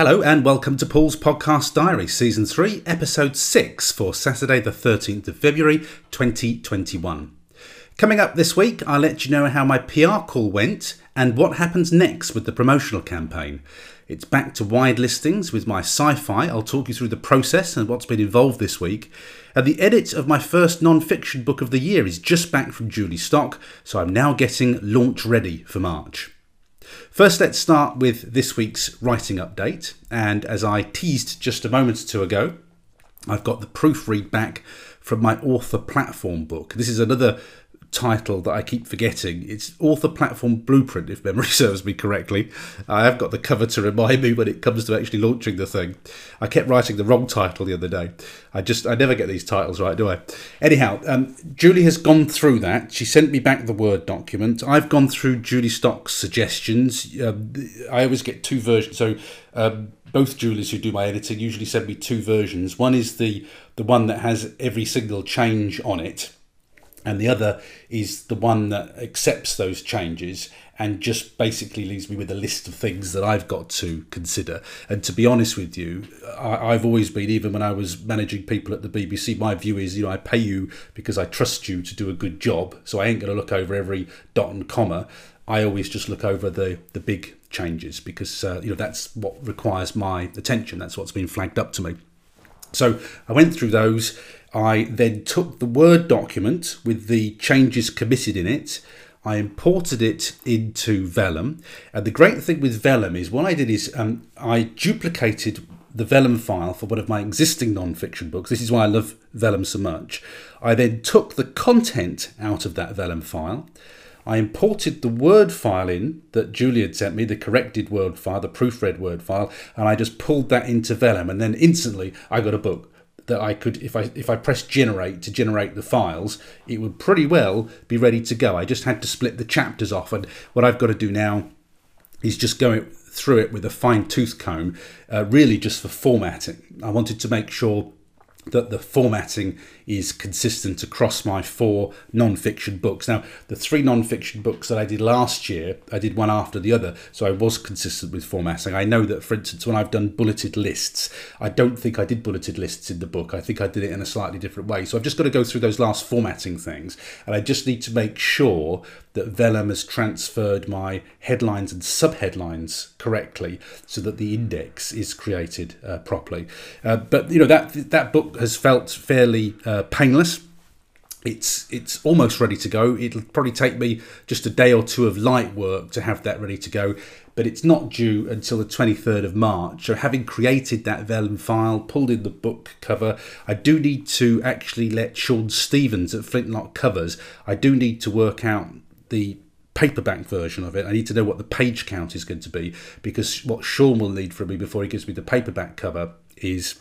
Hello and welcome to Paul's Podcast Diary, Season 3, Episode 6 for Saturday, the 13th of February 2021. Coming up this week, I'll let you know how my PR call went and what happens next with the promotional campaign. It's back to wide listings with my sci fi. I'll talk you through the process and what's been involved this week. And the edit of my first non fiction book of the year is just back from Julie Stock, so I'm now getting launch ready for March. First, let's start with this week's writing update. And as I teased just a moment or two ago, I've got the proofread back from my author platform book. This is another title that I keep forgetting. It's Author Platform Blueprint, if memory serves me correctly. I have got the cover to remind me when it comes to actually launching the thing. I kept writing the wrong title the other day. I just, I never get these titles right, do I? Anyhow, um, Julie has gone through that. She sent me back the Word document. I've gone through Julie Stock's suggestions. Um, I always get two versions. So, um, both Julies who do my editing usually send me two versions. One is the the one that has every single change on it, and the other is the one that accepts those changes and just basically leaves me with a list of things that I've got to consider. And to be honest with you, I, have always been, even when I was managing people at the BBC, my view is, you know, I pay you because I trust you to do a good job. So I ain't going to look over every dot and comma. I always just look over the the big changes because uh, you know that's what requires my attention. That's what's been flagged up to me. So I went through those I then took the Word document with the changes committed in it. I imported it into Vellum. And the great thing with Vellum is what I did is um, I duplicated the Vellum file for one of my existing non-fiction books. This is why I love Vellum so much. I then took the content out of that Vellum file. I imported the Word file in that Julie had sent me, the corrected Word file, the proofread Word file, and I just pulled that into Vellum. And then instantly I got a book that I could, if I if I press generate to generate the files, it would pretty well be ready to go. I just had to split the chapters off, and what I've got to do now is just go through it with a fine tooth comb, uh, really just for formatting. I wanted to make sure that the formatting is consistent across my four non-fiction books. Now, the three non-fiction books that I did last year, I did one after the other, so I was consistent with formatting. I know that, for instance, when I've done bulleted lists, I don't think I did bulleted lists in the book. I think I did it in a slightly different way. So I've just got to go through those last formatting things, and I just need to make sure that Vellum has transferred my headlines and subheadlines correctly so that the index is created uh, properly. Uh, but you know that that book has felt fairly uh, Uh, painless. It's it's almost ready to go. It'll probably take me just a day or two of light work to have that ready to go, but it's not due until the 23rd of March. So having created that vellum file, pulled in the book cover, I do need to actually let Sean Stevens at Flintlock Covers. I do need to work out the paperback version of it. I need to know what the page count is going to be because what Sean will need from me before he gives me the paperback cover is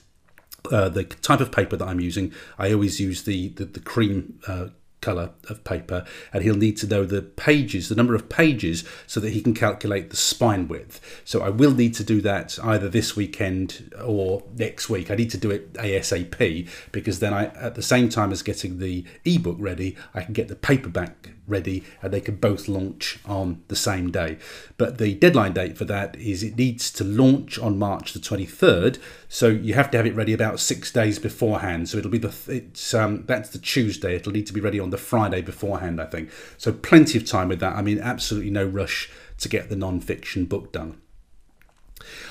uh, the type of paper that I'm using. I always use the the, the cream uh, color of paper and he'll need to know the pages the number of pages so that he can calculate the spine width so i will need to do that either this weekend or next week i need to do it asap because then i at the same time as getting the ebook ready i can get the paperback ready and they can both launch on the same day. But the deadline date for that is it needs to launch on March the 23rd. So you have to have it ready about six days beforehand. So it'll be the it's um, that's the Tuesday. It'll need to be ready on the Friday beforehand, I think. So plenty of time with that. I mean, absolutely no rush to get the non-fiction book done.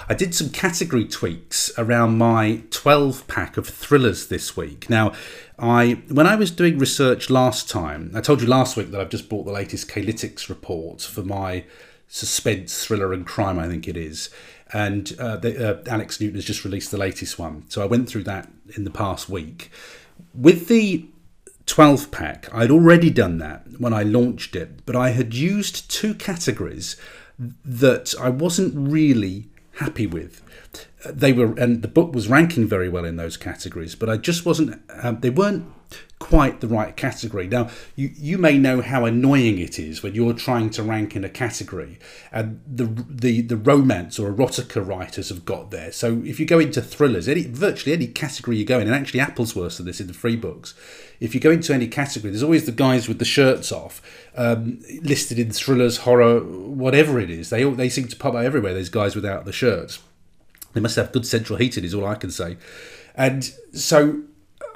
I did some category tweaks around my 12 pack of thrillers this week. Now, I when I was doing research last time, I told you last week that I've just bought the latest K-Lytics report for my suspense, thriller, and crime. I think it is, and uh, the, uh, Alex Newton has just released the latest one. So I went through that in the past week. With the 12 pack, I'd already done that when I launched it, but I had used two categories that I wasn't really happy with. They were, and the book was ranking very well in those categories, but I just wasn't. Um, they weren't quite the right category. Now, you, you may know how annoying it is when you're trying to rank in a category, and the the the romance or erotica writers have got there. So if you go into thrillers, any virtually any category you go in, and actually Apple's worse than this in the free books. If you go into any category, there's always the guys with the shirts off, um, listed in thrillers, horror, whatever it is. They all, they seem to pop up everywhere. There's guys without the shirts. They must have good central heating, is all I can say. And so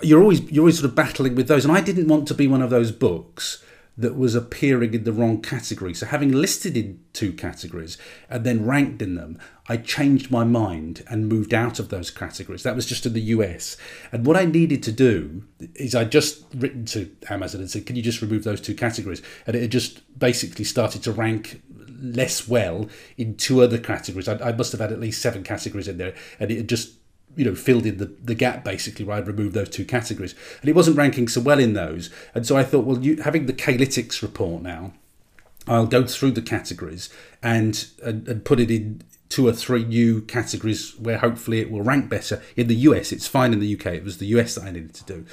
you're always you're always sort of battling with those. And I didn't want to be one of those books that was appearing in the wrong category. So having listed in two categories and then ranked in them, I changed my mind and moved out of those categories. That was just in the US. And what I needed to do is I just written to Amazon and said, "Can you just remove those two categories?" And it just basically started to rank less well in two other categories. I, I must have had at least seven categories in there, and it just you know filled in the, the gap basically where I'd removed those two categories. And it wasn't ranking so well in those. And so I thought well you having the K-Lytics report now I'll go through the categories and, and, and put it in two or three new categories where hopefully it will rank better. In the US it's fine in the UK it was the US that I needed to do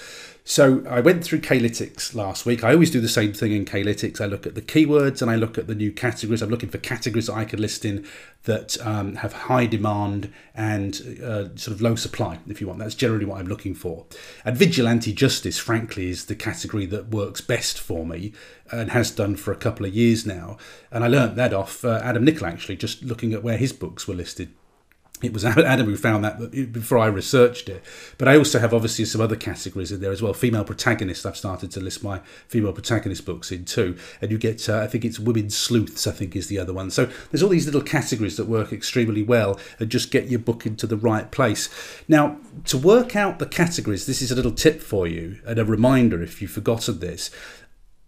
so I went through K-Lytics last week. I always do the same thing in K-Lytics. I look at the keywords and I look at the new categories. I'm looking for categories that I can list in that um, have high demand and uh, sort of low supply, if you want. That's generally what I'm looking for. And vigilante justice, frankly, is the category that works best for me and has done for a couple of years now. And I learnt that off uh, Adam Nichol, actually, just looking at where his books were listed it was Adam who found that before I researched it. But I also have obviously some other categories in there as well. Female protagonists, I've started to list my female protagonist books in too. And you get, uh, I think it's women sleuths, I think is the other one. So there's all these little categories that work extremely well and just get your book into the right place. Now, to work out the categories, this is a little tip for you and a reminder if you've forgotten this.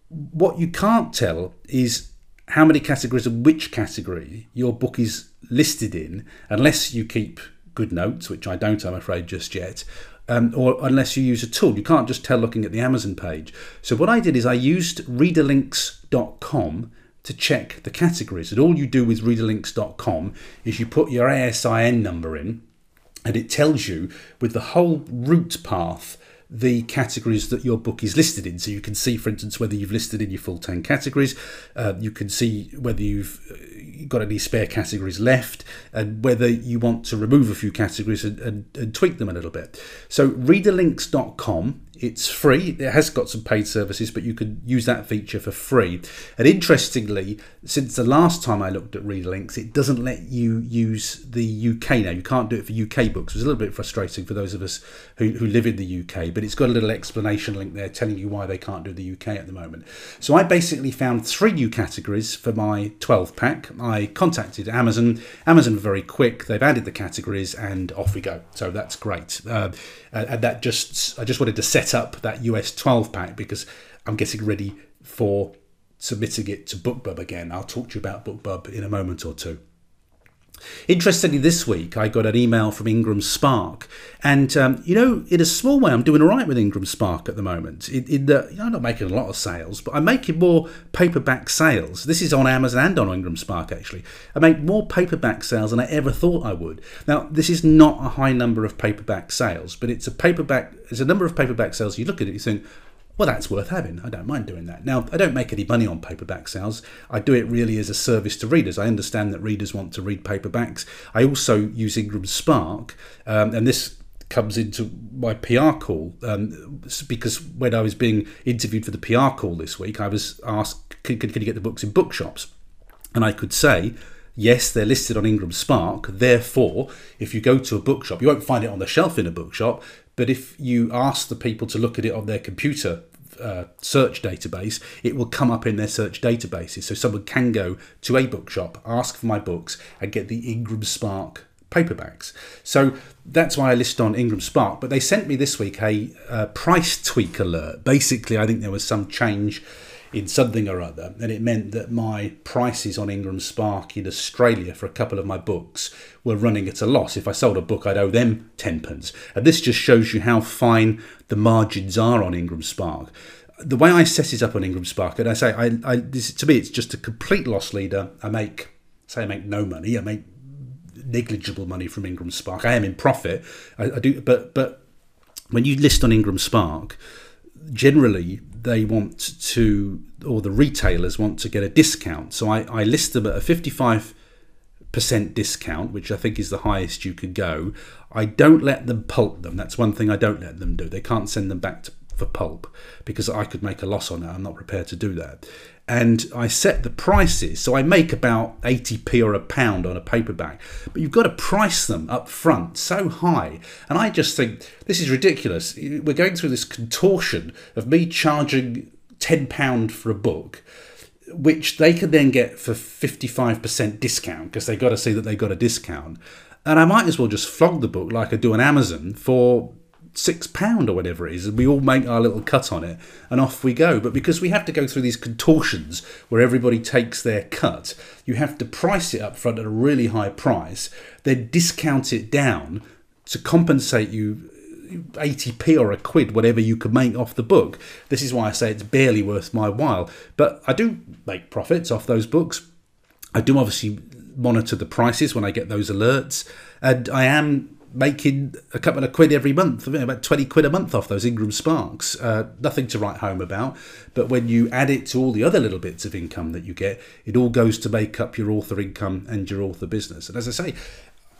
What you can't tell is how many categories and which category your book is listed in, unless you keep good notes, which I don't, I'm afraid, just yet, um, or unless you use a tool. You can't just tell looking at the Amazon page. So what I did is I used readerlinks.com to check the categories. And all you do with readerlinks.com is you put your ASIN number in, and it tells you with the whole route path the categories that your book is listed in. So you can see, for instance, whether you've listed in your full 10 categories. Uh, you can see whether you've uh, got any spare categories left and whether you want to remove a few categories and, and, and tweak them a little bit. So readerlinks.com it's free. It has got some paid services, but you can use that feature for free. And interestingly, since the last time I looked at Readerlinks, it doesn't let you use the UK now. You can't do it for UK books. It was a little bit frustrating for those of us who, who live in the UK, but it's got a little explanation link there telling you why they can't do the UK at the moment. So I basically found three new categories for my 12 pack. I contacted Amazon. Amazon very quick. They've added the categories and off we go. So that's great. Uh, and that just, I just wanted to set up that US 12 pack because I'm getting ready for submitting it to BookBub again. I'll talk to you about BookBub in a moment or two. Interestingly, this week I got an email from Ingram Spark, and um, you know, in a small way, I'm doing all right with Ingram Spark at the moment. In, in the, you know, I'm not making a lot of sales, but I'm making more paperback sales. This is on Amazon and on Ingram Spark actually. I make more paperback sales than I ever thought I would. Now, this is not a high number of paperback sales, but it's a paperback. It's a number of paperback sales. You look at it, you think, well, that's worth having. I don't mind doing that. Now, I don't make any money on paperback sales. I do it really as a service to readers. I understand that readers want to read paperbacks. I also use Ingram Spark, um, and this comes into my PR call um, because when I was being interviewed for the PR call this week, I was asked, can, can, can you get the books in bookshops? And I could say, yes, they're listed on Ingram Spark. Therefore, if you go to a bookshop, you won't find it on the shelf in a bookshop, but if you ask the people to look at it on their computer uh, search database, it will come up in their search databases. So someone can go to a bookshop, ask for my books, and get the Ingram Spark paperbacks. So that's why I list on Ingram Spark. But they sent me this week a, a price tweak alert. Basically, I think there was some change in something or other, and it meant that my prices on Ingram Spark in Australia for a couple of my books were running at a loss. If I sold a book, I'd owe them tenpence. And this just shows you how fine the margins are on Ingram Spark. The way I set it up on Ingram Spark, and I say, I, I this, to me, it's just a complete loss leader. I make, say, I make no money. I make negligible money from Ingram Spark. I am in profit. I, I do, but but when you list on Ingram Spark, generally they want to, or the retailers want to get a discount. So I, I list them at a 55% discount, which I think is the highest you could go. I don't let them pulp them. That's one thing I don't let them do. They can't send them back to for pulp because I could make a loss on it. I'm not prepared to do that. And I set the prices, so I make about 80p or a pound on a paperback, but you've got to price them up front so high. And I just think this is ridiculous. We're going through this contortion of me charging £10 for a book which they can then get for 55% discount because they've got to see that they got a discount. And I might as well just flog the book like I do on Amazon for six pound or whatever it is, and we all make our little cut on it, and off we go. But because we have to go through these contortions where everybody takes their cut, you have to price it up front at a really high price, then discount it down to compensate you 80p or a quid, whatever you could make off the book. This is why I say it's barely worth my while. But I do make profits off those books. I do obviously monitor the prices when I get those alerts, and I am making a couple of quid every month, about 20 quid a month off those Ingram Sparks. Uh, nothing to write home about, but when you add it to all the other little bits of income that you get, it all goes to make up your author income and your author business. And as I say,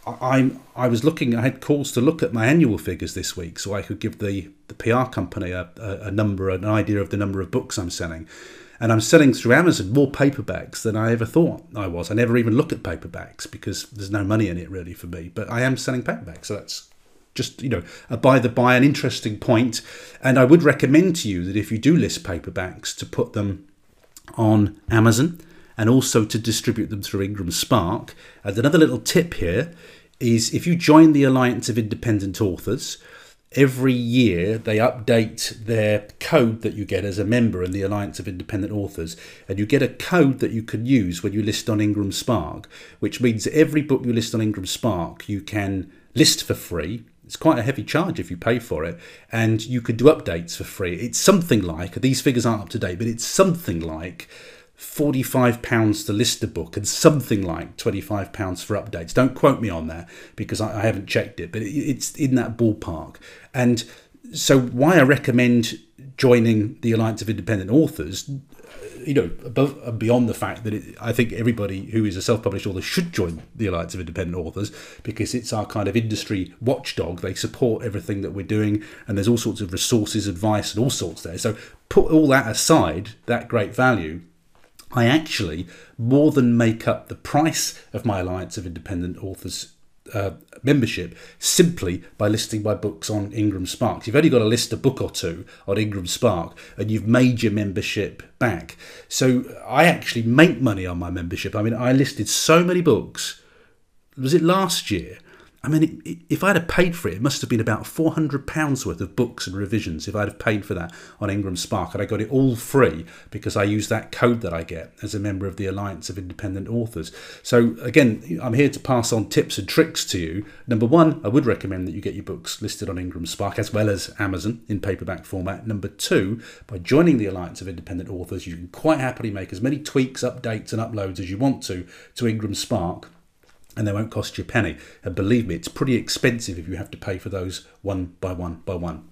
I'm I was looking. I had calls to look at my annual figures this week, so I could give the the PR company a, a, a number, an idea of the number of books I'm selling. And I'm selling through Amazon more paperbacks than I ever thought I was. I never even look at paperbacks because there's no money in it really for me. But I am selling paperbacks, so that's just you know a by the by an interesting point. And I would recommend to you that if you do list paperbacks, to put them on Amazon and also to distribute them through Ingram Spark. And another little tip here is if you join the Alliance of Independent Authors, every year they update their code that you get as a member in the Alliance of Independent Authors, and you get a code that you can use when you list on Ingram Spark, which means every book you list on Ingram Spark you can list for free. It's quite a heavy charge if you pay for it, and you could do updates for free. It's something like these figures aren't up to date, but it's something like £45 to list a book and something like £25 for updates. Don't quote me on that because I, haven't checked it, but it, it's in that ballpark. And so, why I recommend joining the Alliance of Independent Authors, uh, you know, above and beyond the fact that it, I think everybody who is a self-published author should join the Alliance of Independent Authors because it's our kind of industry watchdog. They support everything that we're doing, and there's all sorts of resources, advice, and all sorts there. So put all that aside, that great value I actually more than make up the price of my Alliance of Independent Authors uh, membership simply by listing my books on Ingram Spark. You've only got to list a book or two on Ingram Spark and you've made your membership back. So I actually make money on my membership. I mean, I listed so many books. Was it last year? I mean, if I'd have paid for it, it must have been about £400 worth of books and revisions if I'd have paid for that on Ingram Spark. And I got it all free because I use that code that I get as a member of the Alliance of Independent Authors. So, again, I'm here to pass on tips and tricks to you. Number one, I would recommend that you get your books listed on Ingram Spark as well as Amazon in paperback format. Number two, by joining the Alliance of Independent Authors, you can quite happily make as many tweaks, updates, and uploads as you want to to Ingram Spark and they won't cost you a penny. And believe me, it's pretty expensive if you have to pay for those one by one by one.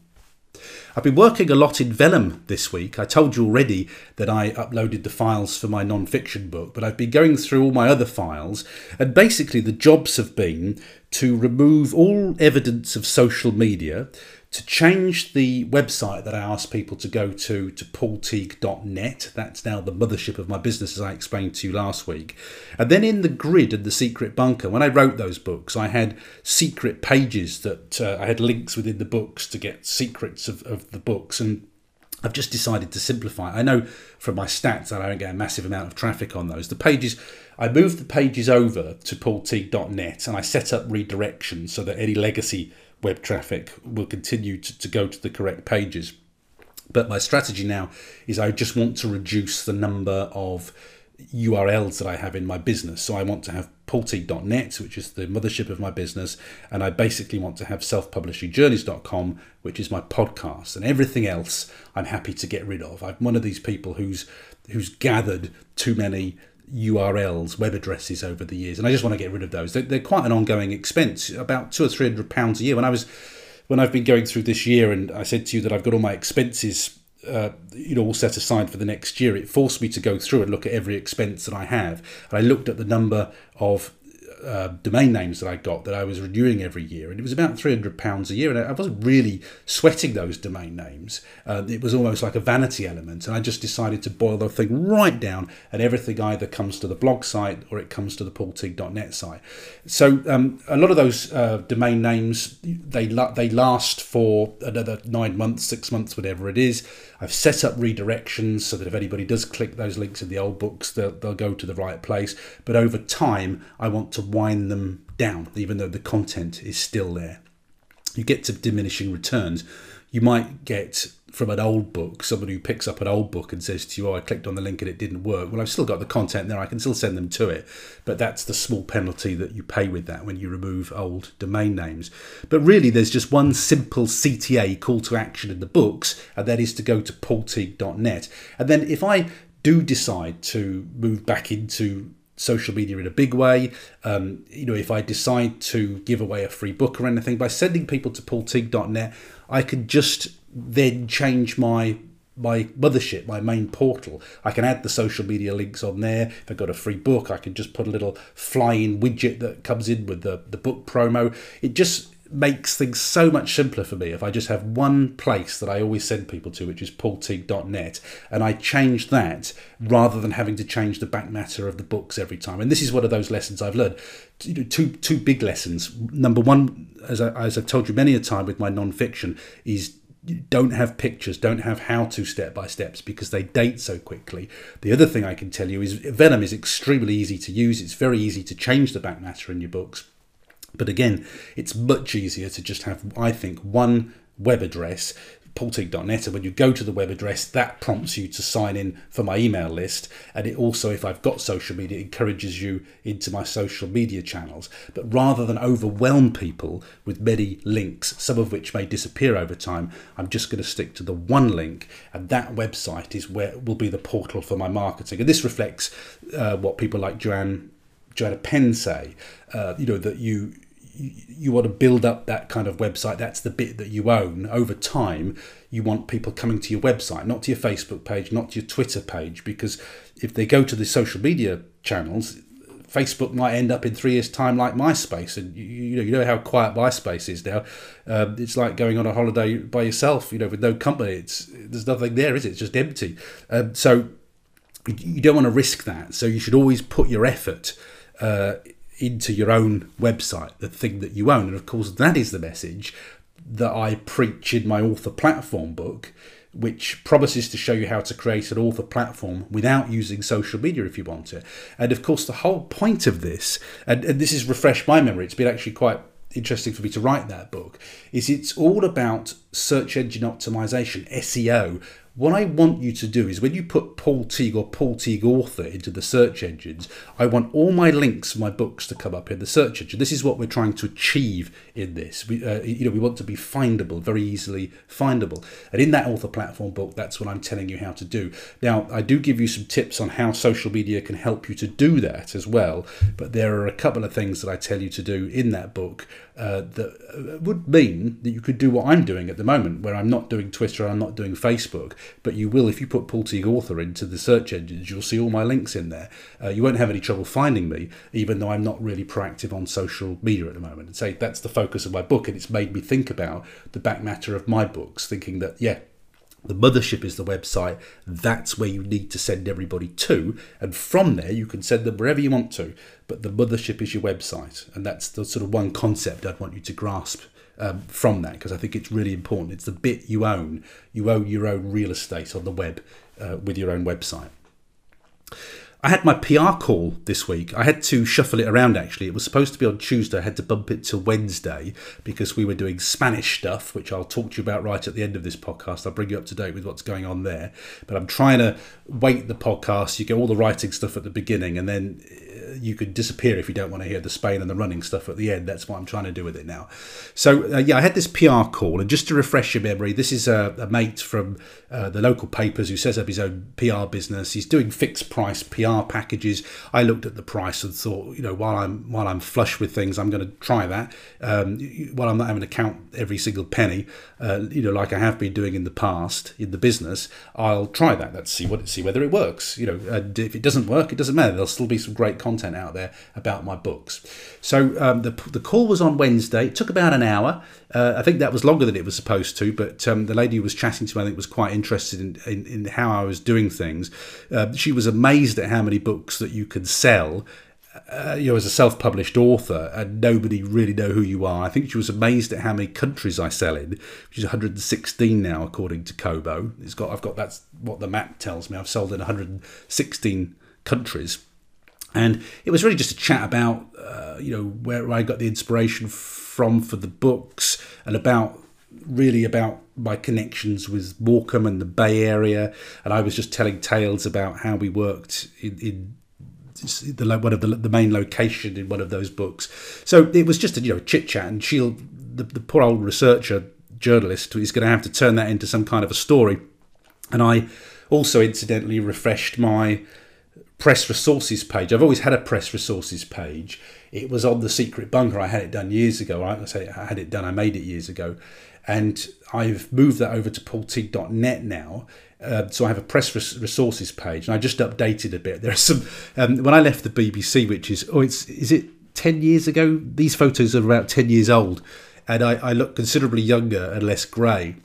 I've been working a lot in Vellum this week. I told you already that I uploaded the files for my non fiction book, but I've been going through all my other files, and basically the jobs have been to remove all evidence of social media, to change the website that I asked people to go to to paulteague.net. That's now the mothership of my business, as I explained to you last week. And then in the grid and the secret bunker, when I wrote those books, I had secret pages that uh, I had links within the books to get secrets of, of the books. And I've just decided to simplify. I know from my stats that I don't get a massive amount of traffic on those. The pages, I moved the pages over to paulteague.net and I set up redirection so that any legacy web traffic will continue to, to go to the correct pages. But my strategy now is I just want to reduce the number of URLs that I have in my business. So I want to have paulteague.net, which is the mothership of my business, and I basically want to have selfpublishingjourneys.com, which is my podcast, and everything else I'm happy to get rid of. I'm one of these people who's who's gathered too many URLs, web addresses over the years, and I just want to get rid of those. They're, they're quite an ongoing expense, about two or three hundred pounds a year. When I was when I've been going through this year, and I said to you that I've got all my expenses, uh, you know, all set aside for the next year, it forced me to go through and look at every expense that I have. And I looked at the number of uh, domain names that I got that I was renewing every year, and it was about three hundred pounds a year, and I wasn't really sweating those domain names. Uh, it was almost like a vanity element, and I just decided to boil the thing right down, and everything either comes to the blog site or it comes to the paulteague.net site. So um, a lot of those uh, domain names they la- they last for another nine months, six months, whatever it is. I've set up redirections so that if anybody does click those links in the old books, they'll, they'll go to the right place. But over time, I want to wind them down, even though the content is still there. You get to diminishing returns. You might get from an old book, someone who picks up an old book and says to you, Oh, I clicked on the link and it didn't work. Well, I've still got the content there, I can still send them to it. But that's the small penalty that you pay with that when you remove old domain names. But really, there's just one simple CTA call to action in the books, and that is to go to paulteague.net. And then if I do decide to move back into social media in a big way. Um, you know, if I decide to give away a free book or anything, by sending people to paulteague.net, I can just then change my my mothership, my main portal. I can add the social media links on there. If I've got a free book, I can just put a little fly-in widget that comes in with the, the book promo. It just makes things so much simpler for me if I just have one place that I always send people to, which is paulteague.net, and I change that rather than having to change the back matter of the books every time. And this is one of those lessons I've learned. Two two big lessons. Number one, as, I, as I've told you many a time with my non-fiction, is don't have pictures, don't have how to step by steps because they date so quickly. The other thing I can tell you is Vellum is extremely easy to use. It's very easy to change the back matter in your books. But again, it's much easier to just have, I think, one web address paulteague.net and when you go to the web address that prompts you to sign in for my email list. And it also if i've got social media encourages you into my social media channels. But rather than overwhelm people with many links some of which may disappear over time i'm just going to stick to the one link. And that website is where will be the portal for my marketing. And this reflects uh, what people like joanne joanna penn say uh, you know that you you, want to build up that kind of website. That's the bit that you own over time. You want people coming to your website, not to your Facebook page, not to your Twitter page, because if they go to the social media channels, Facebook might end up in three years' time like MySpace, and you, you know you know how quiet MySpace is now. Um, it's like going on a holiday by yourself, you know, with no company. It's there's nothing there, is it? It's just empty. Um, so you don't want to risk that. So you should always put your effort. Uh, into your own website, the thing that you own. And of course, that is the message that I preach in my author platform book, which promises to show you how to create an author platform without using social media if you want to. And of course, the whole point of this, and, and this has refreshed my memory, it's been actually quite interesting for me to write that book, is it's all about search engine optimization, SEO, what I want you to do is when you put Paul Teague or Paul Teague author into the search engines, I want all my links for my books to come up in the search engine. This is what we're trying to achieve in this. We, uh, you know, we want to be findable, very easily findable. And in that author platform book, that's what I'm telling you how to do. Now, I do give you some tips on how social media can help you to do that as well. But there are a couple of things that I tell you to do in that book uh, that uh, would mean that you could do what I'm doing at the moment, where I'm not doing Twitter, I'm not doing Facebook, but you will, if you put Paul Teague Author into the search engines, you'll see all my links in there. Uh, you won't have any trouble finding me, even though I'm not really proactive on social media at the moment. And say that's the focus of my book, and it's made me think about the back matter of my books, thinking that, yeah, the mothership is the website. That's where you need to send everybody to. And from there, you can send them wherever you want to. But the mothership is your website. And that's the sort of one concept I'd want you to grasp um, from that because I think it's really important. It's the bit you own. You own your own real estate on the web uh, with your own website. I had my PR call this week. I had to shuffle it around actually. It was supposed to be on Tuesday. I had to bump it to Wednesday because we were doing Spanish stuff, which I'll talk to you about right at the end of this podcast. I'll bring you up to date with what's going on there. But I'm trying to wait the podcast. You get all the writing stuff at the beginning and then you could disappear if you don't want to hear the Spain and the running stuff at the end. That's what I'm trying to do with it now. So, uh, yeah, I had this PR call, and just to refresh your memory, this is a, a mate from uh, the local papers who sets up his own PR business. He's doing fixed price PR packages. I looked at the price and thought, you know, while I'm while I'm flush with things, I'm going to try that. Um, while I'm not having to count every single penny, uh, you know, like I have been doing in the past in the business, I'll try that. Let's see what see whether it works. You know, and if it doesn't work, it doesn't matter. There'll still be some great content out there about my books. So um, the the call was on Wednesday. It took about an hour. Uh, I think that was longer than it was supposed to, but um, the lady who was chatting to me, I think, was quite interested in, in, in how I was doing things. Uh, she was amazed at how many books that you could sell. Uh, you know, as a self-published author, and nobody really know who you are. I think she was amazed at how many countries I sell in, which is 116 now, according to Kobo. It's got, I've got that's what the map tells me. I've sold in 116 countries, and it was really just a chat about, uh, you know, where I got the inspiration from for the books and about really about my connections with Morecambe and the Bay Area, and I was just telling tales about how we worked in, in the one of the, the main location in one of those books. So it was just a you know chit chat, and she'll the, the poor old researcher journalist is going to have to turn that into some kind of a story. And I also incidentally refreshed my press resources page. I've always had a press resources page. It was on the secret bunker. I had it done years ago. I say I had it done. I made it years ago, and I've moved that over to paulteague.net now. Uh, so I have a press resources page, and I just updated a bit. There are some um, when I left the BBC, which is oh, it's is it ten years ago? These photos are about ten years old, and I, I look considerably younger and less grey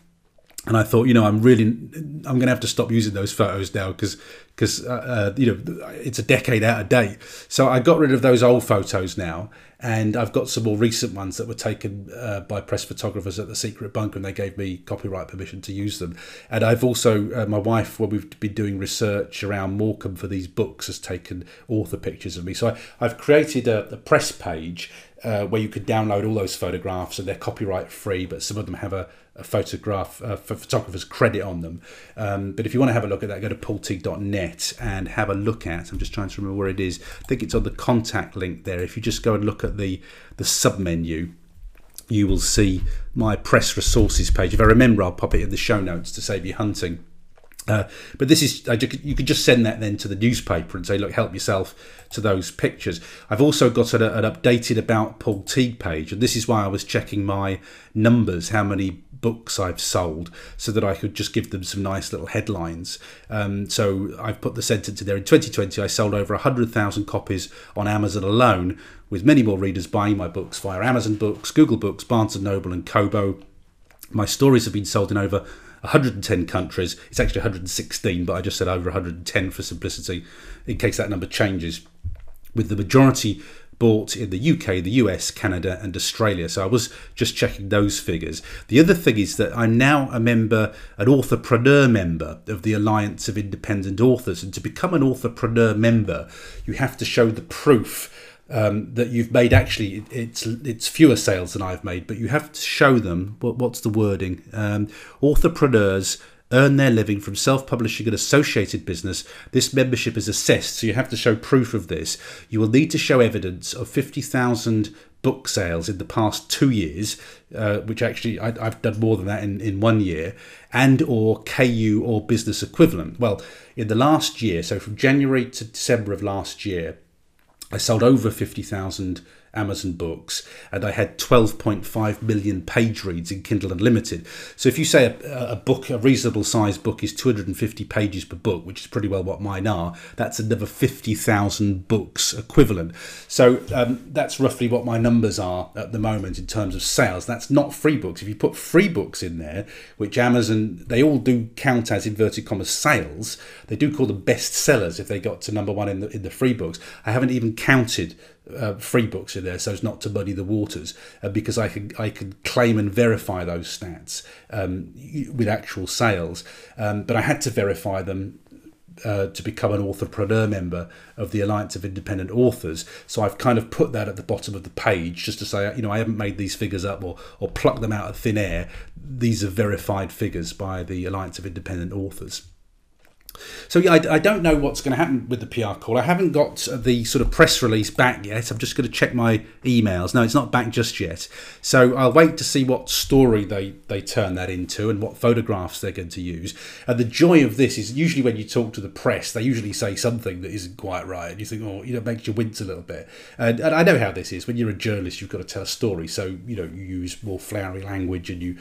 and I thought, you know, I'm really, I'm going to have to stop using those photos now because, because uh, uh, you know, it's a decade out of date. So I got rid of those old photos now, and I've got some more recent ones that were taken uh, by press photographers at the Secret Bunker, and they gave me copyright permission to use them. And I've also, uh, my wife, when we've been doing research around Morecambe for these books, has taken author pictures of me. So I, have created a, a press page uh, where you could download all those photographs and they're copyright free, but some of them have a, a photograph uh, for photographers credit on them. Um, but if you want to have a look at that, go to paulteague.net and have a look at. I'm just trying to remember where it is. I think it's on the contact link there. If you just go and look at the the sub menu, you will see my press resources page. If I remember, I'll pop it in the show notes to save you hunting. Uh, but this is you could just send that then to the newspaper and say, look, help yourself to those pictures. I've also got an, an updated about Paul Teague page, and this is why I was checking my numbers, how many books I've sold, so that I could just give them some nice little headlines. Um, so I've put the sentence in there. In 2020, I sold over 100,000 copies on Amazon alone, with many more readers buying my books via Amazon Books, Google Books, Barnes & Noble and Kobo. My stories have been sold in over 110 countries. It's actually 116, but I just said over 110 for simplicity, in case that number changes. With the majority bought in the UK, the US, Canada, and Australia. So I was just checking those figures. The other thing is that I'm now a member, an authorpreneur member of the Alliance of Independent Authors. And to become an authorpreneur member, you have to show the proof um, that you've made actually it's it's fewer sales than I've made, but you have to show them what, what's the wording. Um, authorpreneurs earn their living from self-publishing and associated business. This membership is assessed, so you have to show proof of this. You will need to show evidence of fifty thousand book sales in the past two years, uh, which actually I, have done more than that in, in one year, and or KU or business equivalent. Well, in the last year, so from January to December of last year, I sold over 50,000 Amazon books, and I had 12.5 million page reads in Kindle Unlimited. So if you say a, a book, a reasonable size book, is 250 pages per book, which is pretty well what mine are, that's another 50,000 books equivalent. So um, that's roughly what my numbers are at the moment in terms of sales. That's not free books. If you put free books in there, which Amazon, they all do count as inverted commas sales, they do call them best sellers if they got to number one in the, in the free books. I haven't even counted uh, free books in there so as not to muddy the waters uh, because I could I can claim and verify those stats um, with actual sales um, but I had to verify them uh, to become an authorpreneur member of the Alliance of Independent Authors. So I've kind of put that at the bottom of the page just to say, you know, I haven't made these figures up or, or plucked them out of thin air. These are verified figures by the Alliance of Independent Authors. So yeah, I, I, don't know what's going to happen with the PR call. I haven't got the sort of press release back yet. I'm just going to check my emails. No, it's not back just yet. So I'll wait to see what story they they turn that into and what photographs they're going to use. And the joy of this is usually when you talk to the press, they usually say something that isn't quite right, and you think, oh, you know, it makes you wince a little bit. And, and I know how this is. When you're a journalist, you've got to tell a story, so you know you use more flowery language and you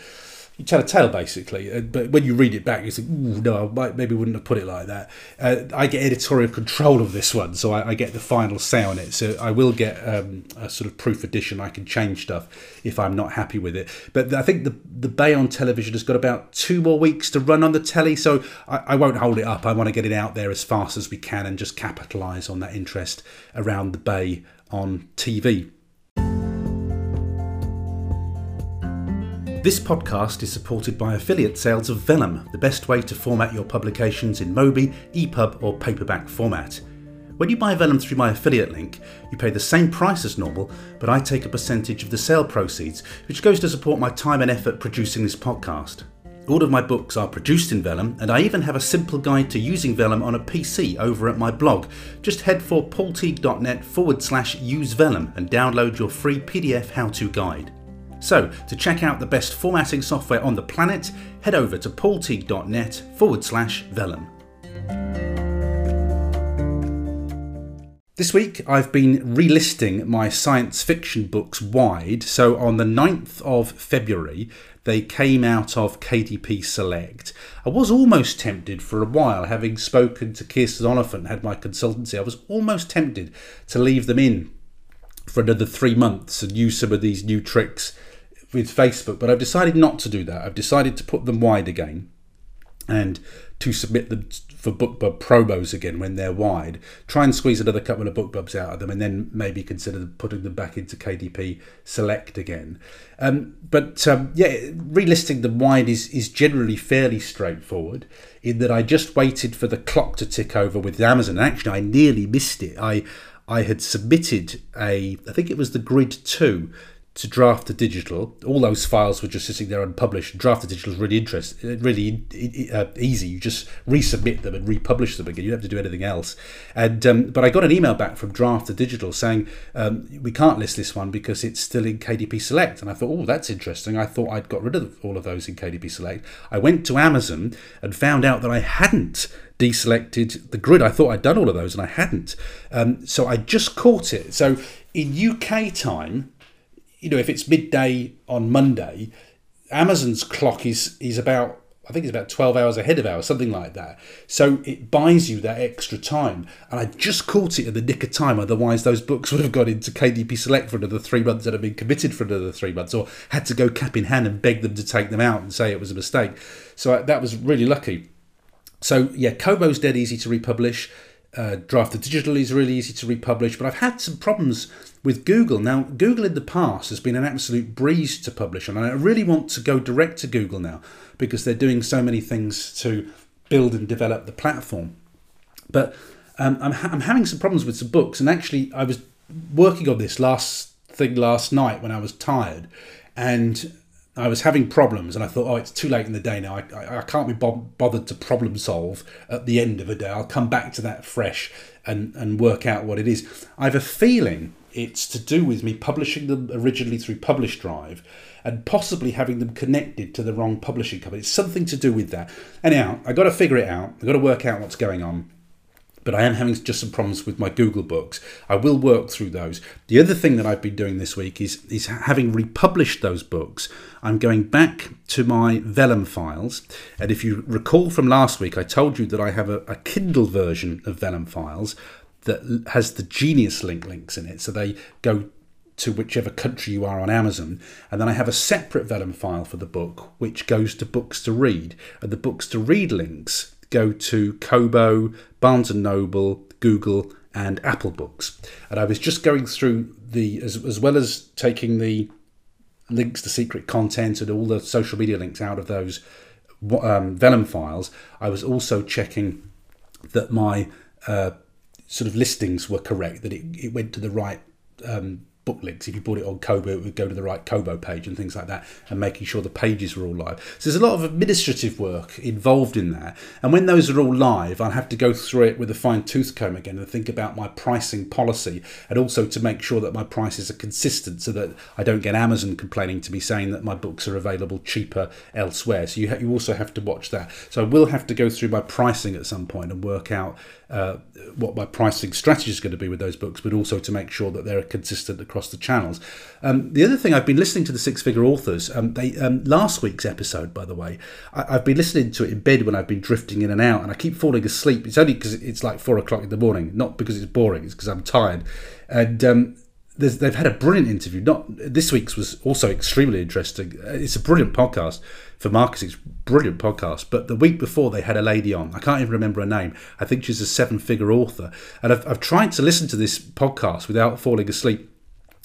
you tell a tale basically. Uh, but when you read it back, you think, no, I might, maybe wouldn't have put it like that. Uh, I get editorial control of this one, so I, I, get the final say on it. So I will get um, a sort of proof edition. I can change stuff if I'm not happy with it. But I think the the Bay on television has got about two more weeks to run on the telly, so I, I won't hold it up. I want to get it out there as fast as we can and just capitalise on that interest around the Bay on TV. This podcast is supported by affiliate sales of Vellum, the best way to format your publications in Mobi, EPUB, or paperback format. When you buy Vellum through my affiliate link, you pay the same price as normal, but I take a percentage of the sale proceeds, which goes to support my time and effort producing this podcast. All of my books are produced in Vellum, and I even have a simple guide to using Vellum on a PC over at my blog. Just head for paulteague.net forward slash use Vellum and download your free PDF how to guide. So, to check out the best formatting software on the planet, head over to paulteague.net forward slash vellum. This week I've been relisting my science fiction books wide. So on the 9th of February, they came out of KDP Select. I was almost tempted for a while, having spoken to Kirsten Oliphant, had my consultancy, I was almost tempted to leave them in for another three months and use some of these new tricks with Facebook, but I've decided not to do that. I've decided to put them wide again and to submit them for BookBub promos again when they're wide. Try and squeeze another couple of BookBubs out of them and then maybe consider putting them back into KDP Select again. Um, but um, yeah, relisting them wide is, is generally fairly straightforward in that I just waited for the clock to tick over with Amazon. Actually, I nearly missed it. I I had submitted a, I think it was the Grid 2 to draft to digital. All those files were just sitting there unpublished. Draft to digital is really interesting, really uh, easy. You just resubmit them and republish them again. You don't have to do anything else. And um, but I got an email back from Draft to Digital saying um, we can't list this one because it's still in KDP Select. And I thought, oh, that's interesting. I thought I'd got rid of all of those in KDP Select. I went to Amazon and found out that I hadn't deselected the grid. I thought I'd done all of those and I hadn't. Um, so I just caught it. So in UK time you know, if it's midday on Monday, Amazon's clock is is about I think it's about 12 hours ahead of ours, something like that. So it buys you that extra time. And I just caught it at the nick of time. Otherwise, those books would have gone into KDP Select for another three months and have been committed for another three months, or had to go cap in hand and beg them to take them out and say it was a mistake. So that was really lucky. So yeah, Kobo's dead easy to republish. Uh, Draft to Digital is really easy to republish, but I've had some problems with Google. Now, Google in the past has been an absolute breeze to publish on, and I really want to go direct to Google now because they're doing so many things to build and develop the platform. But um, I'm, ha- I'm having some problems with some books, and actually, I was working on this last thing last night when I was tired, and I was having problems, and I thought, oh, it's too late in the day now. I, I, I can't be bo- bothered to problem solve at the end of a day. I'll come back to that fresh and, and work out what it is. I have a feeling it's to do with me publishing them originally through Publish Drive and possibly having them connected to the wrong publishing company. It's something to do with that. Anyhow, I got to figure it out. I got to work out what's going on. But I am having just some problems with my Google Books. I will work through those. The other thing that I've been doing this week is, is having republished those books, I'm going back to my Vellum files. And if you recall from last week, I told you that I have a, a Kindle version of Vellum files that has the Genius link links in it. So they go to whichever country you are on Amazon. And then I have a separate Vellum file for the book, which goes to books to read. And the books to read links go to Kobo, Barnes and Noble, Google, and Apple Books. And I was just going through the, as, as well as taking the links to secret content and all the social media links out of those um, Vellum files, I was also checking that my uh, sort of listings were correct, that it, it went to the right um, book links. If you bought it on Kobo, it would go to the right Kobo page and things like that, and making sure the pages were all live. So there's a lot of administrative work involved in there. And when those are all live, I'll have to go through it with a fine tooth comb again and think about my pricing policy, and also to make sure that my prices are consistent, so that I don't get Amazon complaining to me saying that my books are available cheaper elsewhere. So you ha- you also have to watch that. So I will have to go through my pricing at some point and work out uh, what my pricing strategy is going to be with those books, but also to make sure that they're consistent across the channels. Um, the other thing I've been listening to the Six Figure Authors. Um, they um, last week's episode, by the way, I, have been listening to it in bed when I've been drifting in and out, and I keep falling asleep. It's only because it's like four o'clock in the morning, not because it's boring. It's because I'm tired, and um, they've had a brilliant interview. Not this week's was also extremely interesting. It's a brilliant podcast for marketing. It's brilliant podcast. But the week before they had a lady on. I can't even remember her name. I think she's a seven-figure author, and I've, I've tried to listen to this podcast without falling asleep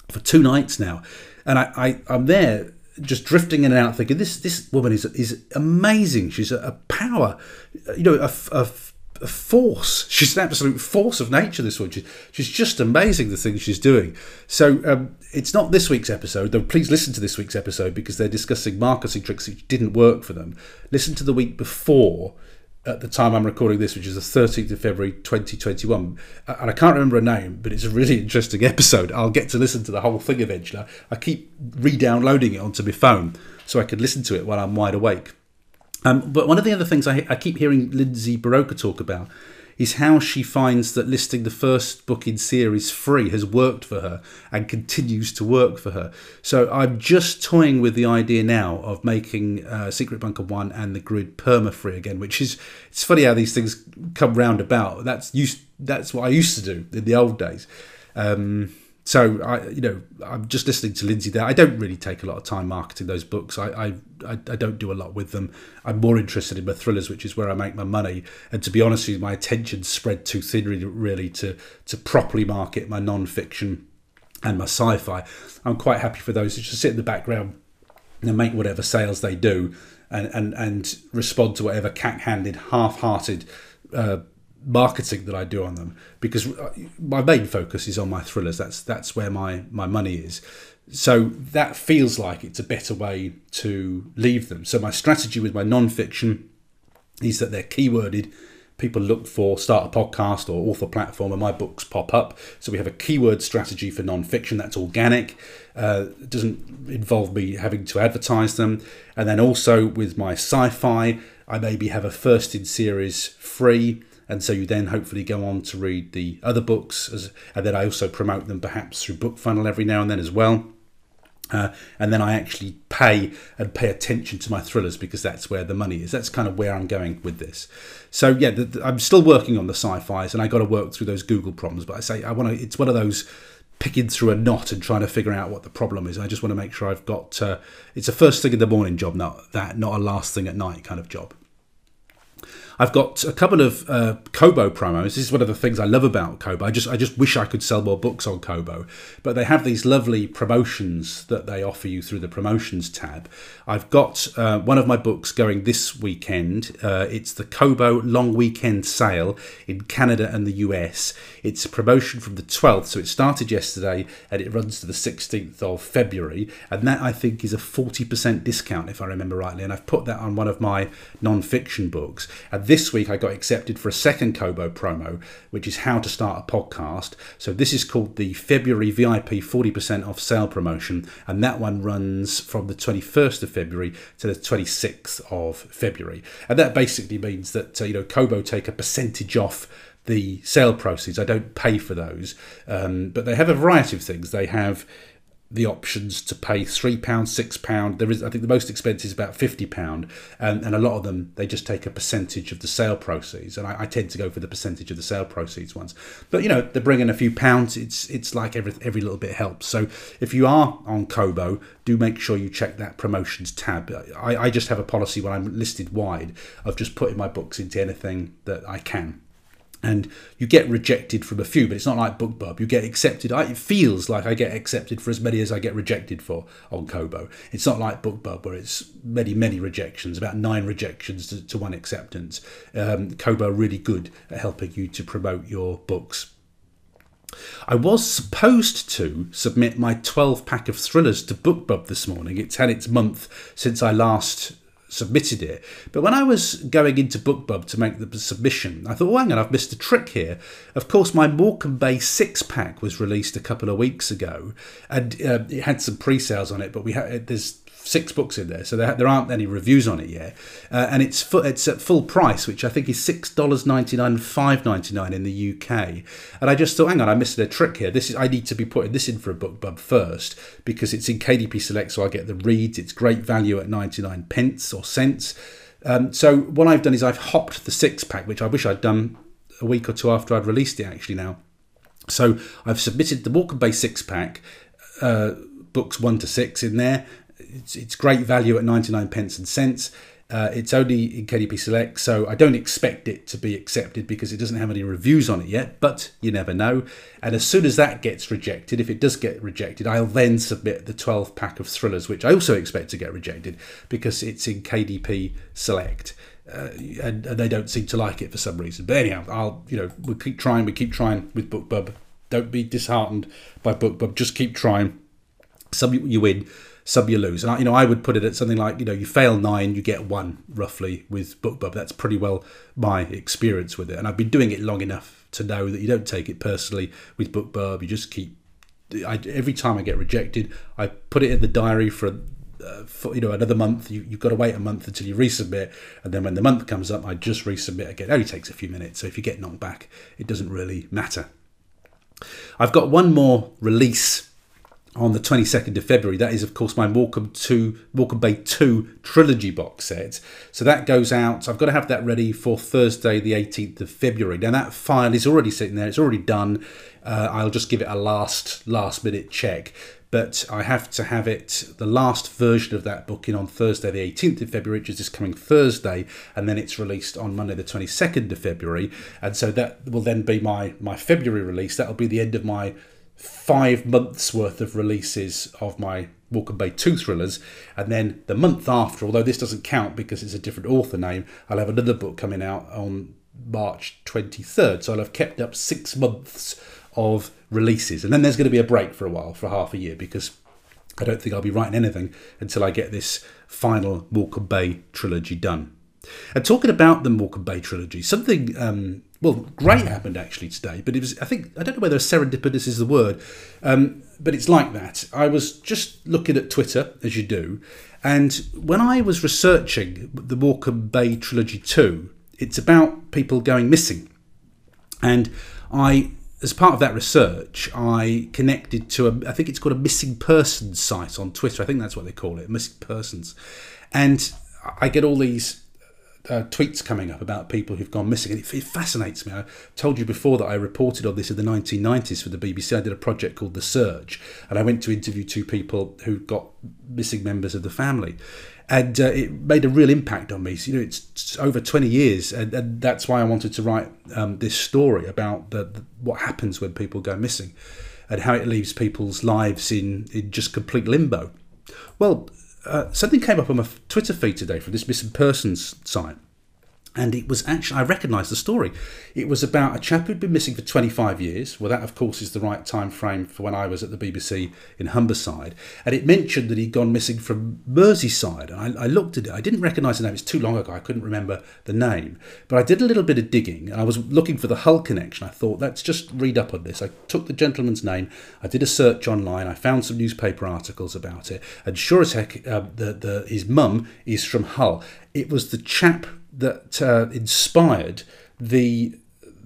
for two nights now, and I, I I'm there just drifting in and out, thinking this this woman is is amazing. She's a, a power, you know, a, a a force. She's an absolute force of nature. This one, she's, she's just amazing. The things she's doing. So um, it's not this week's episode. Though please listen to this week's episode because they're discussing marketing tricks which didn't work for them. Listen to the week before. At the time I'm recording this, which is the 13th of February 2021, and I can't remember a name, but it's a really interesting episode. I'll get to listen to the whole thing eventually. I keep re-downloading it onto my phone so I can listen to it while I'm wide awake. Um, but one of the other things I, I keep hearing Lindsay Buroker talk about is how she finds that listing the first book in series free has worked for her and continues to work for her. So I'm just toying with the idea now of making uh, Secret Bunker One and the Grid perma free again, which is it's funny how these things come round about. That's used that's what I used to do in the old days. Um, so I, you know, I'm just listening to Lindsay there. I don't really take a lot of time marketing those books. I, I, I don't do a lot with them. I'm more interested in my thrillers, which is where I make my money. And to be honest with you, my attention spread too thin, really, to to properly market my non-fiction and my sci-fi. I'm quite happy for those to just sit in the background and make whatever sales they do, and and and respond to whatever cack-handed, half-hearted. Uh, marketing that I do on them because uh, my main focus is on my thrillers. That's that's where my my money is. So that feels like it's a better way to leave them. So my strategy with my non-fiction is that they're keyworded. People look for start a podcast or author platform, and my books pop up. So we have a keyword strategy for non-fiction that's organic. Uh, doesn't involve me having to advertise them. And then also with my sci-fi, I maybe have a first in series free and so you then hopefully go on to read the other books as, and then i also promote them perhaps through bookfunnel every now and then as well uh, and then I actually pay and pay attention to my thrillers because that's where the money is. That's kind of where I'm going with this. So yeah, the, the, I'm still working on the sci-fi's, and I got to work through those Google problems. But I say I want to. It's one of those picking through a knot and trying to figure out what the problem is. I just want to make sure I've got. Uh, it's a first thing in the morning job, not that, not a last thing at night kind of job. I've got a couple of uh, Kobo promos. This is one of the things I love about Kobo. I just I just wish I could sell more books on Kobo, but they have these lovely promotions that they offer you through the promotions tab. I've got uh, one of my books going this weekend. Uh, it's the Kobo Long Weekend Sale in Canada and the US. It's a promotion from the 12th, so it started yesterday and it runs to the 16th of February, and that I think is a 40% discount if I remember rightly. And I've put that on one of my non-fiction books. And this week I got accepted for a second Kobo promo, which is how to start a podcast. So this is called the February VIP 40% off sale promotion, and that one runs from the 21st of February to the 26th of February. And that basically means that uh, you know Kobo take a percentage off the sale proceeds. I don't pay for those, um, but they have a variety of things. They have the options to pay three pound, six pound. There is, I think, the most expensive is about fifty pound, and, and a lot of them they just take a percentage of the sale proceeds, and I, I, tend to go for the percentage of the sale proceeds ones. But you know, they're bringing a few pounds. It's it's like every every little bit helps. So if you are on Kobo, do make sure you check that promotions tab. I, I just have a policy when I'm listed wide of just putting my books into anything that I can and you get rejected from a few, but it's not like BookBub. You get accepted. it feels like I get accepted for as many as I get rejected for on Kobo. It's not like BookBub where it's many, many rejections, about nine rejections to, to one acceptance. Um, Kobo really good at helping you to promote your books. I was supposed to submit my 12 pack of thrillers to BookBub this morning. It's had its month since I last submitted it. But when I was going into BookBub to make the submission, I thought, oh, hang on, I've missed a trick here. Of course, my Morecambe Bay six pack was released a couple of weeks ago, and uh, it had some pre-sales on it. But we had there's six books in there, so there, there aren't any reviews on it yet. Uh, and it's fu- it's at full price, which I think is six dollars ninety nine, five ninety nine in the UK. And I just thought, hang on, I missed a trick here. This is I need to be putting this in for a book BookBub first because it's in KDP Select, so I get the reads. It's great value at ninety nine pence or cents. Um, so what I've done is I've hopped the six pack, which I wish I'd done a week or two after I'd released it. Actually now. So I've submitted the Morecambe Bay six pack, uh, books one to six in there, it's, it's great value at 99 pence and cents. Uh, it's only in KDP Select, so I don't expect it to be accepted because it doesn't have any reviews on it yet, but you never know. And as soon as that gets rejected, if it does get rejected, I'll then submit the 12 pack of thrillers, which I also expect to get rejected because it's in KDP Select. Uh, and, and, they don't seem to like it for some reason. But anyhow, I'll you know we'll keep trying. We keep trying with BookBub. Don't be disheartened by BookBub. Just keep trying. Some you win sub you lose. And I, you know, I would put it at something like you know, you fail nine, you get one roughly with BookBub. That's pretty well my experience with it, and I've been doing it long enough to know that you don't take it personally with BookBub. You just keep. I, every time I get rejected, I put it in the diary for uh, for, you know another month you, you've got to wait a month until you resubmit and then when the month comes up i just resubmit again it only takes a few minutes so if you get knocked back it doesn't really matter i've got one more release on the 22nd of February. That is, of course, my Morecambe 2, Morecambe Bay 2 trilogy box set. So that goes out. I've got to have that ready for Thursday, the 18th of February. Now, that file is already sitting there, it's already done. Uh, I'll just give it a last, last minute check. But I have to have it, the last version of that book in on Thursday, the 18th of February, which is this coming Thursday, and then it's released on Monday, the 22nd of February. And so that will then be my, my February release. That'll be the end of my five months worth of releases of my Morecambe Bay 2 thrillers. And then the month after, although this doesn't count because it's a different author name, I'll have another book coming out on March 23rd. So I'll have kept up six months of releases. And then there's going to be a break for a while, for half a year, because I don't think I'll be writing anything until I get this final Morecambe Bay trilogy done. And talking about the Morecambe Bay trilogy, something um, well, great happened actually today, but it was, I think, I don't know whether serendipitous is the word, um, but it's like that. I was just looking at Twitter, as you do, and when I was researching the Morecambe Bay Trilogy 2, it's about people going missing. And I, as part of that research, I connected to a, I think it's called a missing persons site on Twitter. I think that's what they call it, missing persons. And I get all these uh, tweets coming up about people who've gone missing, and it, it, fascinates me. I told you before that I reported on this in the 1990s for the BBC. I did a project called The Search, and I went to interview two people who got missing members of the family, and uh, it made a real impact on me. So, you know, it's over 20 years, and, and that's why I wanted to write um, this story about the, the, what happens when people go missing, and how it leaves people's lives in in just complete limbo. Well, uh, something came up on my Twitter feed today from this missing persons site. And it was actually, I recognised the story. It was about a chap who'd been missing for 25 years. Well, that, of course, is the right time frame for when I was at the BBC in Humberside. And it mentioned that he'd gone missing from Merseyside. And I, I looked at it. I didn't recognise the name. It's too long ago. I couldn't remember the name. But I did a little bit of digging and I was looking for the Hull connection. I thought, let's just read up on this. I took the gentleman's name. I did a search online. I found some newspaper articles about it. And sure as heck, uh, the, the, his mum is from Hull. It was the chap that uh, inspired the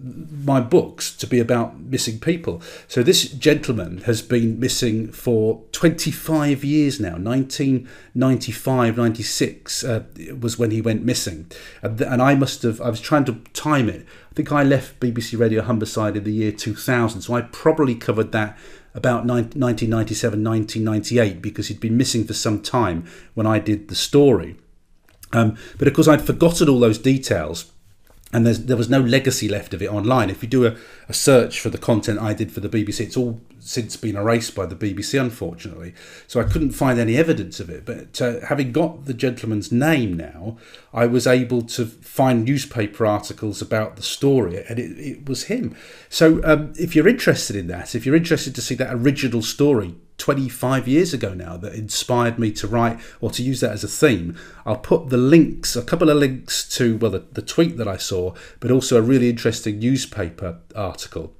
my books to be about missing people. So this gentleman has been missing for 25 years now. 1995, 96 uh, was when he went missing. And, and I must have, I was trying to time it. I think I left BBC Radio Humberside in the year 2000. So I probably covered that about 1997, 1998 because he'd been missing for some time when I did the story. Um, but of course, I'd forgotten all those details and there was no legacy left of it online. If you do a, a, search for the content I did for the BBC, it's all since been erased by the BBC, unfortunately. So I couldn't find any evidence of it. But uh, having got the gentleman's name now, I was able to find newspaper articles about the story, and it, it was him. So um, if you're interested in that, if you're interested to see that original story 25 years ago now that inspired me to write or to use that as a theme. I'll put the links, a couple of links to, well, the, the tweet that I saw, but also a really interesting newspaper article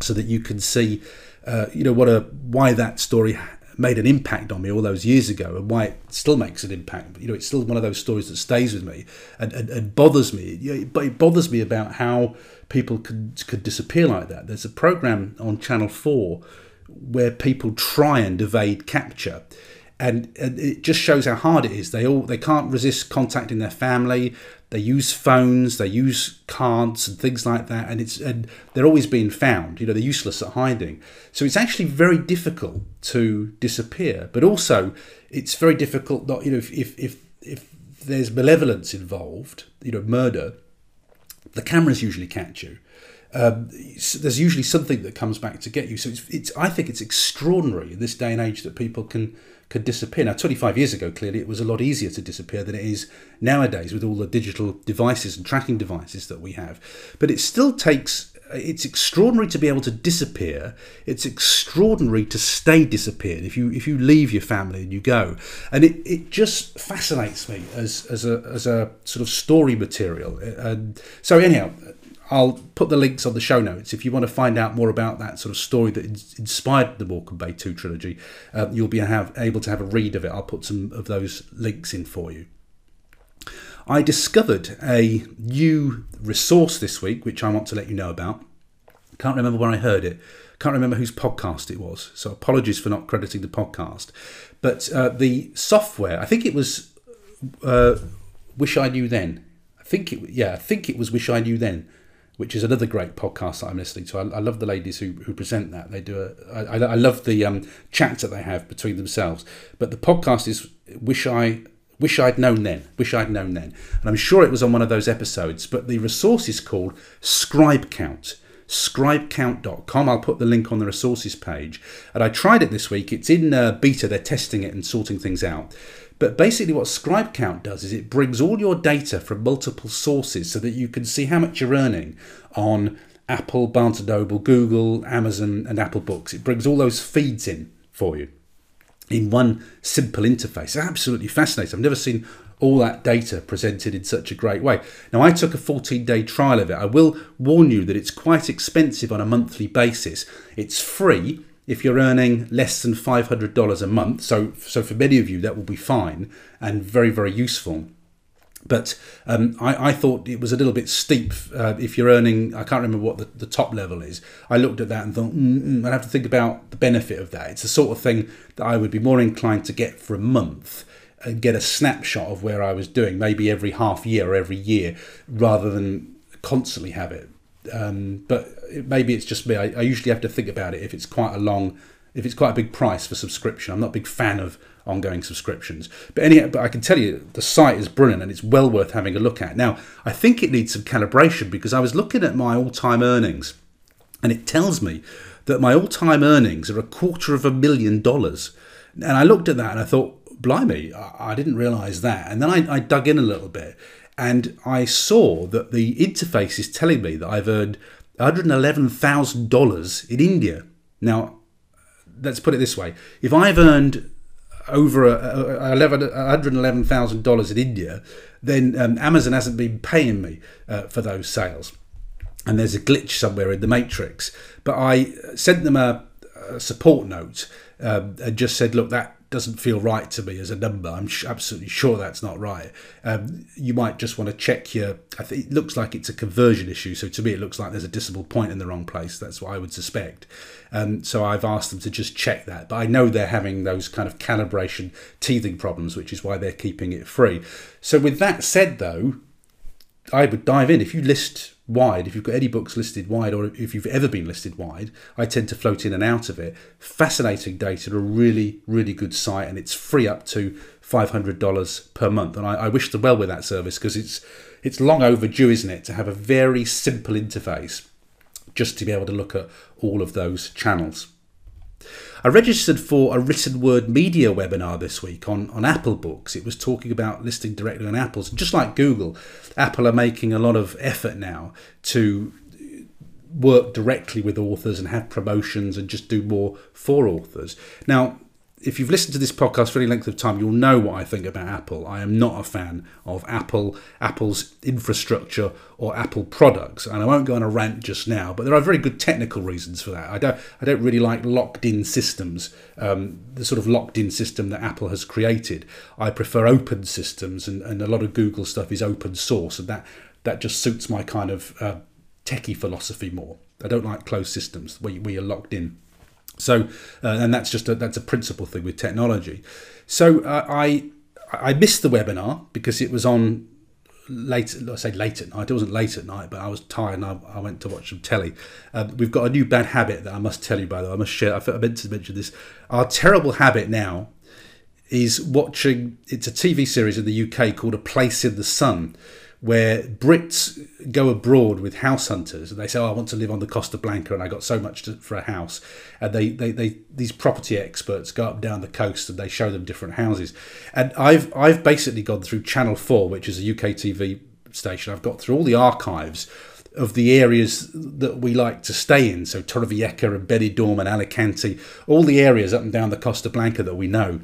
so that you can see, uh, you know, what a why that story made an impact on me all those years ago and why it still makes an impact. You know, it's still one of those stories that stays with me and, and, and bothers me. But it bothers me about how people could, could disappear like that. There's a program on Channel 4 where people try and evade capture. And, and it just shows how hard it is. They all they can't resist contacting their family. They use phones, they use cards and things like that, and it's and they're always being found. You know, they're useless at hiding. So it's actually very difficult to disappear. But also, it's very difficult not you know if if if, if there's malevolence involved, you know, murder, the cameras usually catch you um, there's usually something that comes back to get you. So it's, it's, I think it's extraordinary in this day and age that people can can disappear. Now, 25 years ago, clearly, it was a lot easier to disappear than it is nowadays with all the digital devices and tracking devices that we have. But it still takes. It's extraordinary to be able to disappear. It's extraordinary to stay disappeared if you if you leave your family and you go. And it, it just fascinates me as as a as a sort of story material. And so anyhow, I'll put the links on the show notes if you want to find out more about that sort of story that inspired the Morecambe Bay 2 trilogy. Uh, you'll be have, able to have a read of it. I'll put some of those links in for you. I discovered a new resource this week, which I want to let you know about. Can't remember where I heard it. Can't remember whose podcast it was. So apologies for not crediting the podcast. But uh, the software, I think it was uh, Wish I Knew Then. I think it, yeah, I think it was Wish I Knew Then which is another great podcast that I'm listening to. I, I love the ladies who, who present that. They do a. I, I love the um, chats that they have between themselves. But the podcast is wish I wish I'd known then. Wish I'd known then. And I'm sure it was on one of those episodes. But the resource is called Scribe Count. Scribecount.com. I'll put the link on the resources page. And I tried it this week. It's in uh, beta. They're testing it and sorting things out. But basically, what Scribe Count does is it brings all your data from multiple sources so that you can see how much you're earning on Apple, Barnes & Noble, Google, Amazon, and Apple Books. It brings all those feeds in for you in one simple interface. Absolutely fascinating. I've never seen all that data presented in such a great way. Now, I took a 14 day trial of it. I will warn you that it's quite expensive on a monthly basis. It's free if you're earning less than $500 a month. So, so for many of you, that will be fine and very, very useful. But um, I, I, thought it was a little bit steep uh, if you're earning, I can't remember what the, the top level is. I looked at that and thought, mm, mm, I'd have to think about the benefit of that. It's the sort of thing that I would be more inclined to get for a month and get a snapshot of where I was doing, maybe every half year or every year, rather than constantly have it. Um, but maybe it's just me. I, I, usually have to think about it if it's quite a long, if it's quite a big price for subscription. I'm not a big fan of ongoing subscriptions. But any, but I can tell you the site is brilliant and it's well worth having a look at. Now, I think it needs some calibration because I was looking at my all-time earnings, and it tells me that my all-time earnings are a quarter of a million dollars. And I looked at that and I thought, blimey, I, I didn't realise that. And then I, I dug in a little bit and I saw that the interface is telling me that I've earned $111,000 in India. Now, let's put it this way if I've earned over $111,000 in India, then um, Amazon hasn't been paying me uh, for those sales. And there's a glitch somewhere in the matrix. But I sent them a, a support note um, and just said, look, that doesn't feel right to me as a number. I'm sh- absolutely sure that's not right. Um, you might just want to check your. I think it looks like it's a conversion issue. So to me, it looks like there's a decimal point in the wrong place. That's what I would suspect. Um, so I've asked them to just check that. But I know they're having those kind of calibration teething problems, which is why they're keeping it free. So with that said, though, I would dive in. If you list wide, if you've got any books listed wide, or if you've ever been listed wide, I tend to float in and out of it. Fascinating data, a really, really good site, and it's free up to $500 per month. And I, I wish them well with that service because it's it's long overdue, isn't it, to have a very simple interface just to be able to look at all of those channels. I registered for a written word media webinar this week on, on Apple Books. It was talking about listing directly on Apple's. Just like Google, Apple are making a lot of effort now to work directly with authors and have promotions and just do more for authors. Now, if you've listened to this podcast for any length of time, you'll know what I think about Apple. I am not a fan of Apple, Apple's infrastructure, or Apple products, and I won't go on a rant just now. But there are very good technical reasons for that. I don't, I don't really like locked-in systems, um, the sort of locked-in system that Apple has created. I prefer open systems, and, and a lot of Google stuff is open source, and that that just suits my kind of uh, techie philosophy more. I don't like closed systems where, you're locked in. So, uh, and that's just a, that's a principal thing with technology. So uh, I I missed the webinar because it was on late. Let's say late at night. It wasn't late at night, but I was tired and I, I went to watch some telly. Uh, we've got a new bad habit that I must tell you. By the way, I must share. I meant to mention this. Our terrible habit now is watching. It's a TV series in the UK called A Place in the Sun where Brits go abroad with house hunters and they say, oh, I want to live on the Costa Blanca and I got so much to, for a house. And they, they, they, these property experts go up down the coast and they show them different houses. And I've, I've basically gone through Channel 4, which is a UK TV station. I've got through all the archives of the areas that we like to stay in. So Torrevieja and Benidorm and Alicante, all the areas up and down the Costa Blanca that we know.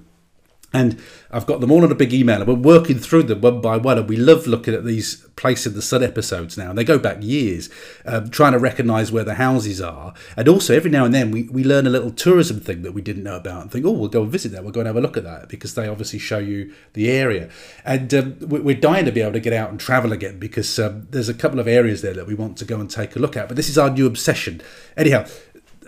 And I've got them all on a big email, and we're working through them one by one. And we love looking at these Place in the Sun episodes now, and they go back years, um, trying to recognise where the houses are. And also, every now and then, we, we learn a little tourism thing that we didn't know about and think, oh, we'll go and visit that. We'll go and have a look at that because they obviously show you the area. And um, we're dying to be able to get out and travel again because um, there's a couple of areas there that we want to go and take a look at. But this is our new obsession. Anyhow,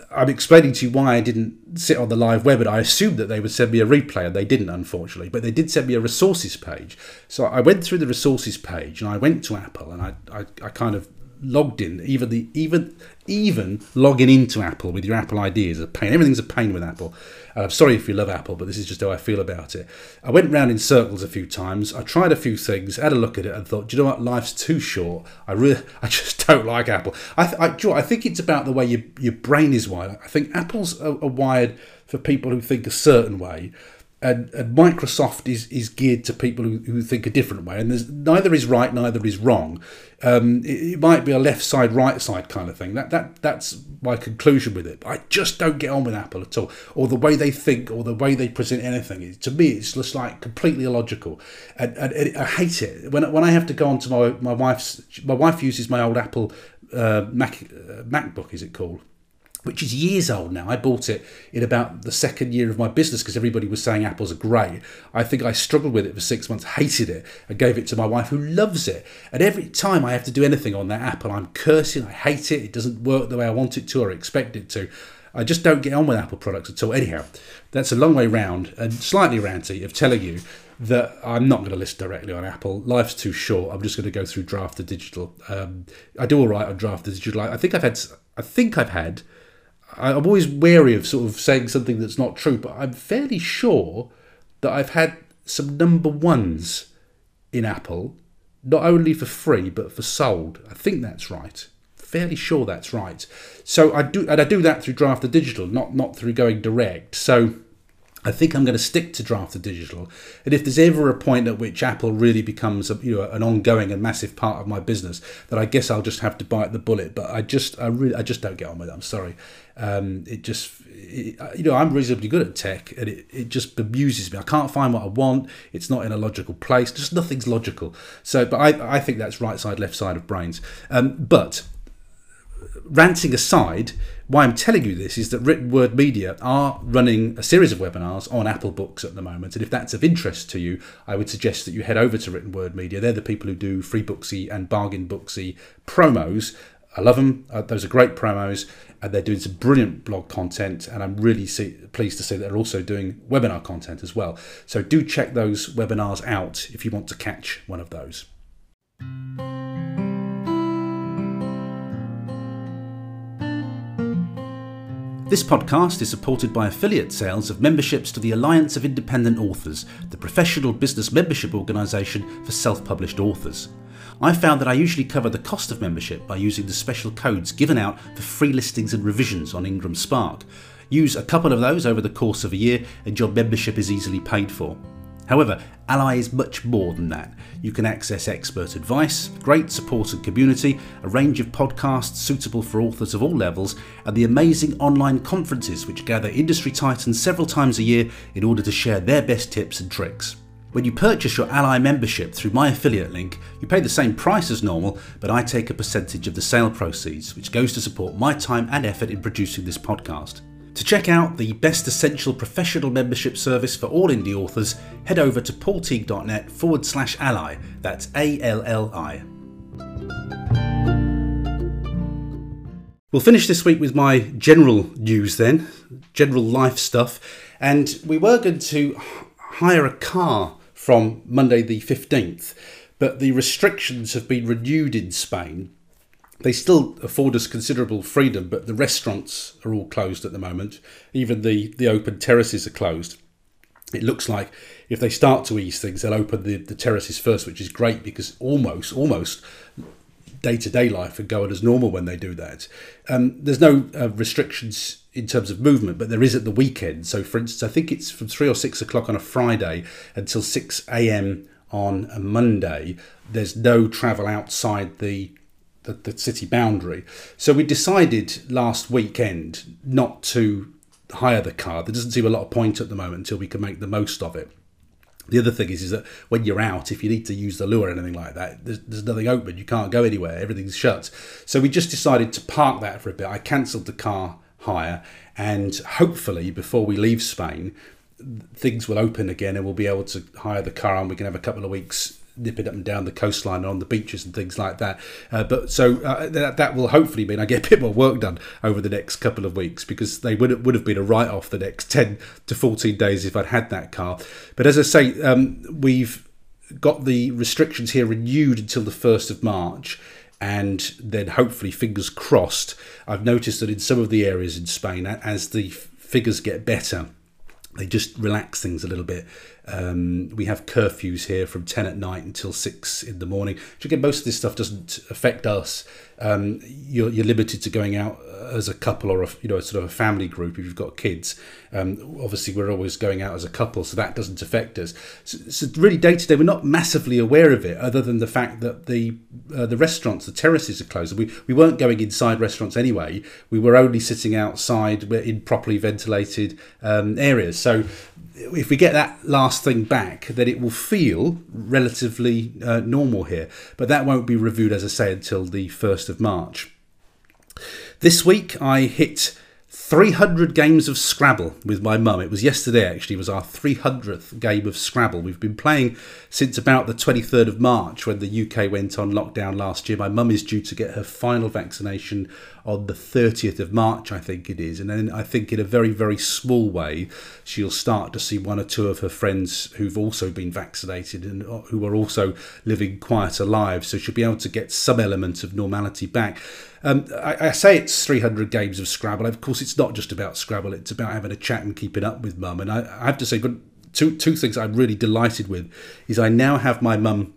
I'm explaining to you why I didn't sit on the live webinar. I assumed that they would send me a replay, and they didn't, unfortunately. But they did send me a resources page. So I went through the resources page, and I went to Apple, and I, I, I kind of logged in. Even the even even logging into Apple with your Apple ID is a pain. Everything's a pain with Apple. And I'm sorry if you love Apple, but this is just how I feel about it. I went round in circles a few times. I tried a few things, had a look at it, and thought, do you know what? Life's too short. I really, I just don't like Apple. I, I, I think it's about the way your your brain is wired. I think Apple's are, are wired for people who think a certain way and, and Microsoft is, is geared to people who, who think a different way, and there's neither is right, neither is wrong. Um, it, it, might be a left side, right side kind of thing. That that that's my conclusion with it. I just don't get on with Apple at all, or the way they think, or the way they present anything. It, to me, it's just like completely illogical, and, and, and, I hate it when when I have to go onto my my wife's. My wife uses my old Apple uh, Mac uh, MacBook, is it called? Which is years old now. I bought it in about the second year of my business because everybody was saying apples are great. I think I struggled with it for six months, hated it, and gave it to my wife who loves it. And every time I have to do anything on that Apple, I'm cursing, I hate it, it doesn't work the way I want it to or expect it to. I just don't get on with Apple products at all. Anyhow, that's a long way round and slightly ranty of telling you that I'm not going to list directly on Apple. Life's too short. I'm just going to go through Draft2Digital. Um, I do all right on Draft2Digital. I think I've had. I think I've had I'm always wary of sort of saying something that's not true, but I'm fairly sure that I've had some number ones in Apple, not only for free but for sold. I think that's right. Fairly sure that's right. So I do, and I do that through Draft2Digital, not not through going direct. So I think I'm going to stick to Draft2Digital. And if there's ever a point at which Apple really becomes a, you know an ongoing and massive part of my business, then I guess I'll just have to bite the bullet. But I just I really I just don't get on with it. I'm sorry. Um, it just it, you know I'm reasonably good at tech, and it, it just bemuses me. I can't find what I want. It's not in a logical place. Just nothing's logical. So, but I I think that's right side left side of brains. Um, but ranting aside, why I'm telling you this is that Written Word Media are running a series of webinars on Apple Books at the moment. And if that's of interest to you, I would suggest that you head over to Written Word Media. They're the people who do Free Booksy and Bargain Booksy promos. I love them. Uh, those are great promos. And they're doing some brilliant blog content. And I'm really see, pleased to say that they're also doing webinar content as well. So do check those webinars out if you want to catch one of those. This podcast is supported by affiliate sales of memberships to the Alliance of Independent Authors, the professional business membership organisation for self published authors. I found that I usually cover the cost of membership by using the special codes given out for free listings and revisions on Ingram Spark. Use a couple of those over the course of a year, and your membership is easily paid for. However, ALLi is much more than that. You can access expert advice, great support and community, a range of podcasts suitable for authors of all levels, and the amazing online conferences which gather industry titans several times a year in order to share their best tips and tricks. When you purchase your ALLi membership through my affiliate link, you pay the same price as normal, but I take a percentage of the sale proceeds, which goes to support my time and effort in producing this podcast. To check out the best essential professional membership service for all indie authors, head over to paulteague.net forward slash ally. That's A L L I. We'll finish this week with my general news then, general life stuff. And we were going to hire a car from Monday the 15th, but the restrictions have been renewed in Spain they still afford us considerable freedom, but the restaurants are all closed at the moment. Even the, the open terraces are closed. It looks like if they start to ease things, they'll open the, the terraces first, which is great because almost, almost day to day life are going as normal when they do that. Um, there's no uh, restrictions in terms of movement, but there is at the weekend. So, for instance, I think it's from three or six o'clock on a Friday until 6 a.m. on a Monday. There's no travel outside the the, the city boundary. So we decided last weekend not to hire the car. There doesn't seem a lot of point at the moment until we can make the most of it. The other thing is, is that when you're out, if you need to use the lure or anything like that, there's, there's nothing open. You can't go anywhere. Everything's shut. So we just decided to park that for a bit. I cancelled the car hire, and hopefully, before we leave Spain, things will open again, and we'll be able to hire the car, and we can have a couple of weeks nipping up and down the coastline on the beaches and things like that. Uh, but so uh, that, that will hopefully mean I get a bit more work done over the next couple of weeks because they would would have been a write off the next ten to fourteen days if I'd had that car. But as I say, um, we've got the restrictions here renewed until the first of March. And then, hopefully, fingers crossed. I've noticed that in some of the areas in Spain, as the figures get better, they just relax things a little bit um, we have curfews here from 10 at night until 6 in the morning. Which again, most of this stuff doesn't affect us. Um, you're, you're limited to going out as a couple or a, you know sort of a family group if you've got kids. Um, obviously, we're always going out as a couple, so that doesn't affect us. So, so really, day to day, we're not massively aware of it, other than the fact that the uh, the restaurants, the terraces are closed. We we weren't going inside restaurants anyway. We were only sitting outside in properly ventilated um, areas. So if we get that last thing back, then it will feel relatively uh, normal here. But that won't be reviewed, as I say, until the 1st of March. This week I hit 300 games of Scrabble with my mum. It was yesterday actually, it was our 300th game of Scrabble. We've been playing since about the 23rd of March when the UK went on lockdown last year. My mum is due to get her final vaccination on the 30th of March, I think it is. And then I think in a very, very small way, she'll start to see one or two of her friends who've also been vaccinated and uh, who are also living quieter lives. So she'll be able to get some element of normality back. Um, I, I, say it's 300 games of Scrabble. Of course, it's not just about Scrabble. It's about having a chat and keeping up with mum. And I, I have to say, but two two things I'm really delighted with is I now have my mum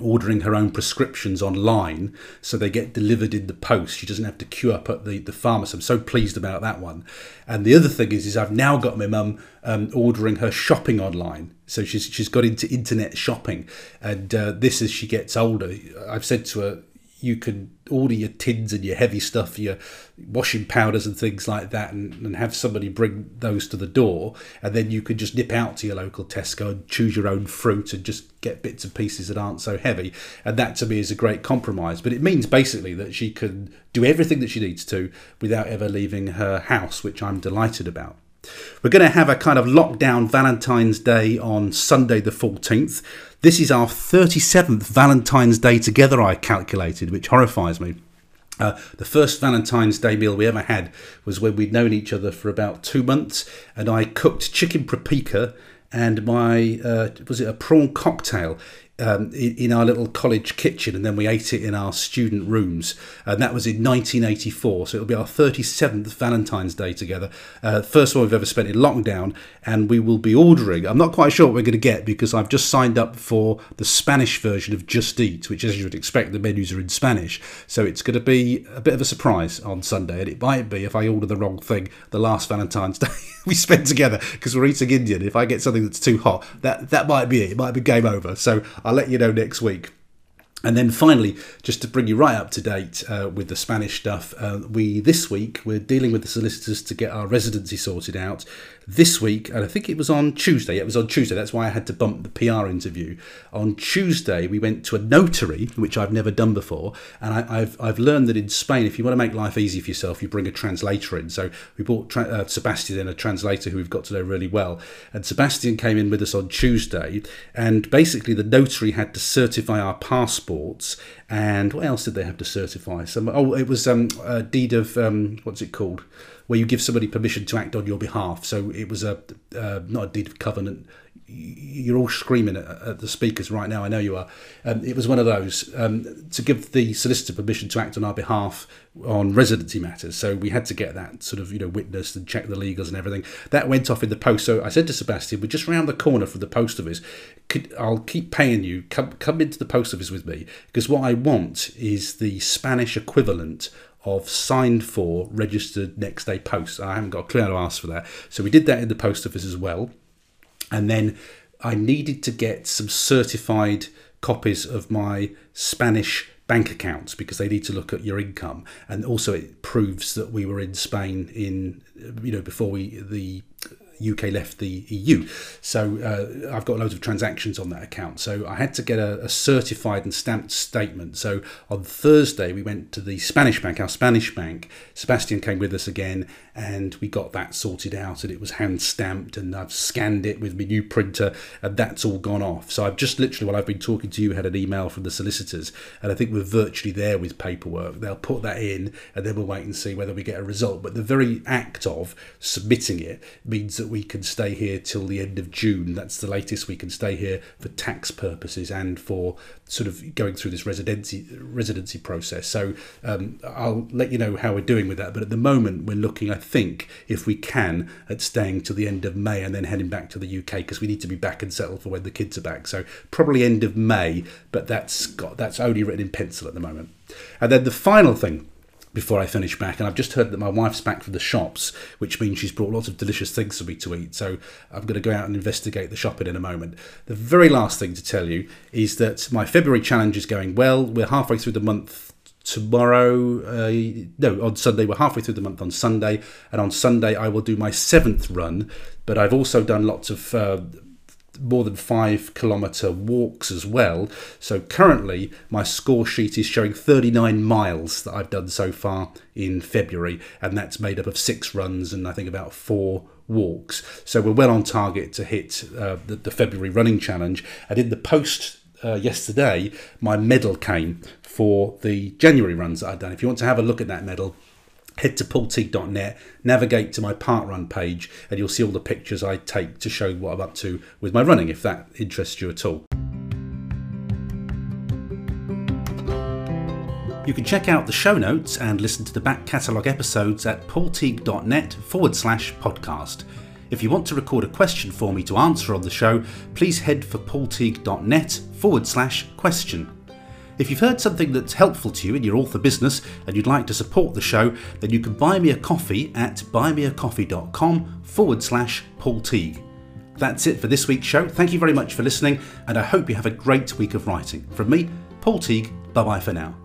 ordering her own prescriptions online so they get delivered in the post she doesn't have to queue up at the, the pharmacy i'm so pleased about that one and the other thing is is i've now got my mum um, ordering her shopping online so she's she's got into internet shopping and uh, this as she gets older i've said to her you can order your tins and your heavy stuff, your washing powders and things like that, and, and have somebody bring those to the door, and then you can just nip out to your local Tesco and choose your own fruit and just get bits and pieces that aren't so heavy. And that to me is a great compromise. But it means basically that she can do everything that she needs to without ever leaving her house, which I'm delighted about. We're going to have a kind of lockdown Valentine's Day on Sunday the 14th. This is our 37th Valentine's Day together, I calculated, which horrifies me. Uh, the first Valentine's Day meal we ever had was when we'd known each other for about two months, and I cooked chicken paprika and my uh, was it a prawn cocktail um, in, our little college kitchen, and then we ate it in our student rooms. And that was in 1984. So it'll be our 37th Valentine's Day together. Uh, first one we've ever spent in lockdown, and we will be ordering. I'm not quite sure what we're going to get because I've just signed up for the Spanish version of Just Eat, which, as you would expect, the menus are in Spanish. So it's going to be a bit of a surprise on Sunday, and it might be if I order the wrong thing the last Valentine's Day we spend together because we're eating Indian. If I get something that's too hot, that that might be it. It might be game over. So I'll let you know next week. And then finally, just to bring you right up to date uh, with the Spanish stuff, uh, we this week we're dealing with the solicitors to get our residency sorted out. This week, and I think it was on Tuesday. It was on Tuesday. That's why I had to bump the PR interview. On Tuesday, we went to a notary, which I've never done before, and I, have I've learned that in Spain, if you want to make life easy for yourself, you bring a translator in. So we brought tra- uh, Sebastian in, a translator who we've got to know really well, and Sebastian came in with us on Tuesday, and basically the notary had to certify our passports and what else did they have to certify? Some oh, it was um, a deed of um, what's it called, where you give somebody permission to act on your behalf. So it was a uh, not a deed of covenant you're all screaming at, at, the speakers right now. I know you are. Um, it was one of those um, to give the solicitor permission to act on our behalf on residency matters. So we had to get that sort of you know witnessed and check the legals and everything. That went off in the post. So I said to Sebastian, "We're just round the corner from the post office. Could, I'll keep paying you. Come come into the post office with me because what I want is the Spanish equivalent." Of signed for registered next day post. I haven't got a clue how to ask for that. So we did that in the post office as well. And then I needed to get some certified copies of my Spanish bank accounts because they need to look at your income and also it proves that we were in Spain in you know before we the UK left the EU. So uh, I've got loads of transactions on that account. So I had to get a, a, certified and stamped statement. So on Thursday, we went to the Spanish bank, our Spanish bank. Sebastian came with us again, and we got that sorted out. And it was hand stamped, and I've scanned it with my new printer, and that's all gone off. So I've just literally, while I've been talking to you, had an email from the solicitors, and I think we're virtually there with paperwork. They'll put that in, and then we'll wait and see whether we get a result. But the very act of submitting it means that we can stay here till the end of June. That's the latest we can stay here for tax purposes and for sort of going through this residency residency process. So um, I'll let you know how we're doing with that. But at the moment, we're looking, I think, if we can, at staying till the end of May and then heading back to the UK because we need to be back and settled for when the kids are back. So probably end of May, but that's got that's only written in pencil at the moment. And then the final thing before I finish back. And I've just heard that my wife's back from the shops, which means she's brought lots of delicious things for me to eat. So I'm going to go out and investigate the shopping in a moment. The very last thing to tell you is that my February challenge is going well. We're halfway through the month tomorrow uh, no on sunday we're halfway through the month on sunday and on sunday i will do my seventh run but i've also done lots of uh, more than five kilometre walks as well. So currently, my score sheet is showing 39 miles that I've done so far in February, and that's made up of six runs and I think about four walks. So we're well on target to hit uh, the, the, February running challenge. And in the post uh, yesterday, my medal came for the January runs that I've done. If you want to have a look at that medal, head to paulteague.net, navigate to my parkrun page, and you'll see all the pictures I take to show what I'm up to with my running, if that interests you at all. You can check out the show notes and listen to the back catalogue episodes at paulteague.net forward slash podcast. If you want to record a question for me to answer on the show, please head for paulteague.net forward slash question. If you've heard something that's helpful to you in your author business and you'd like to support the show, then you can buy me a coffee at buymeacoffee.com forward slash Paul Teague. That's it for this week's show. Thank you very much for listening, and I hope you have a great week of writing. From me, Paul Teague, bye bye for now.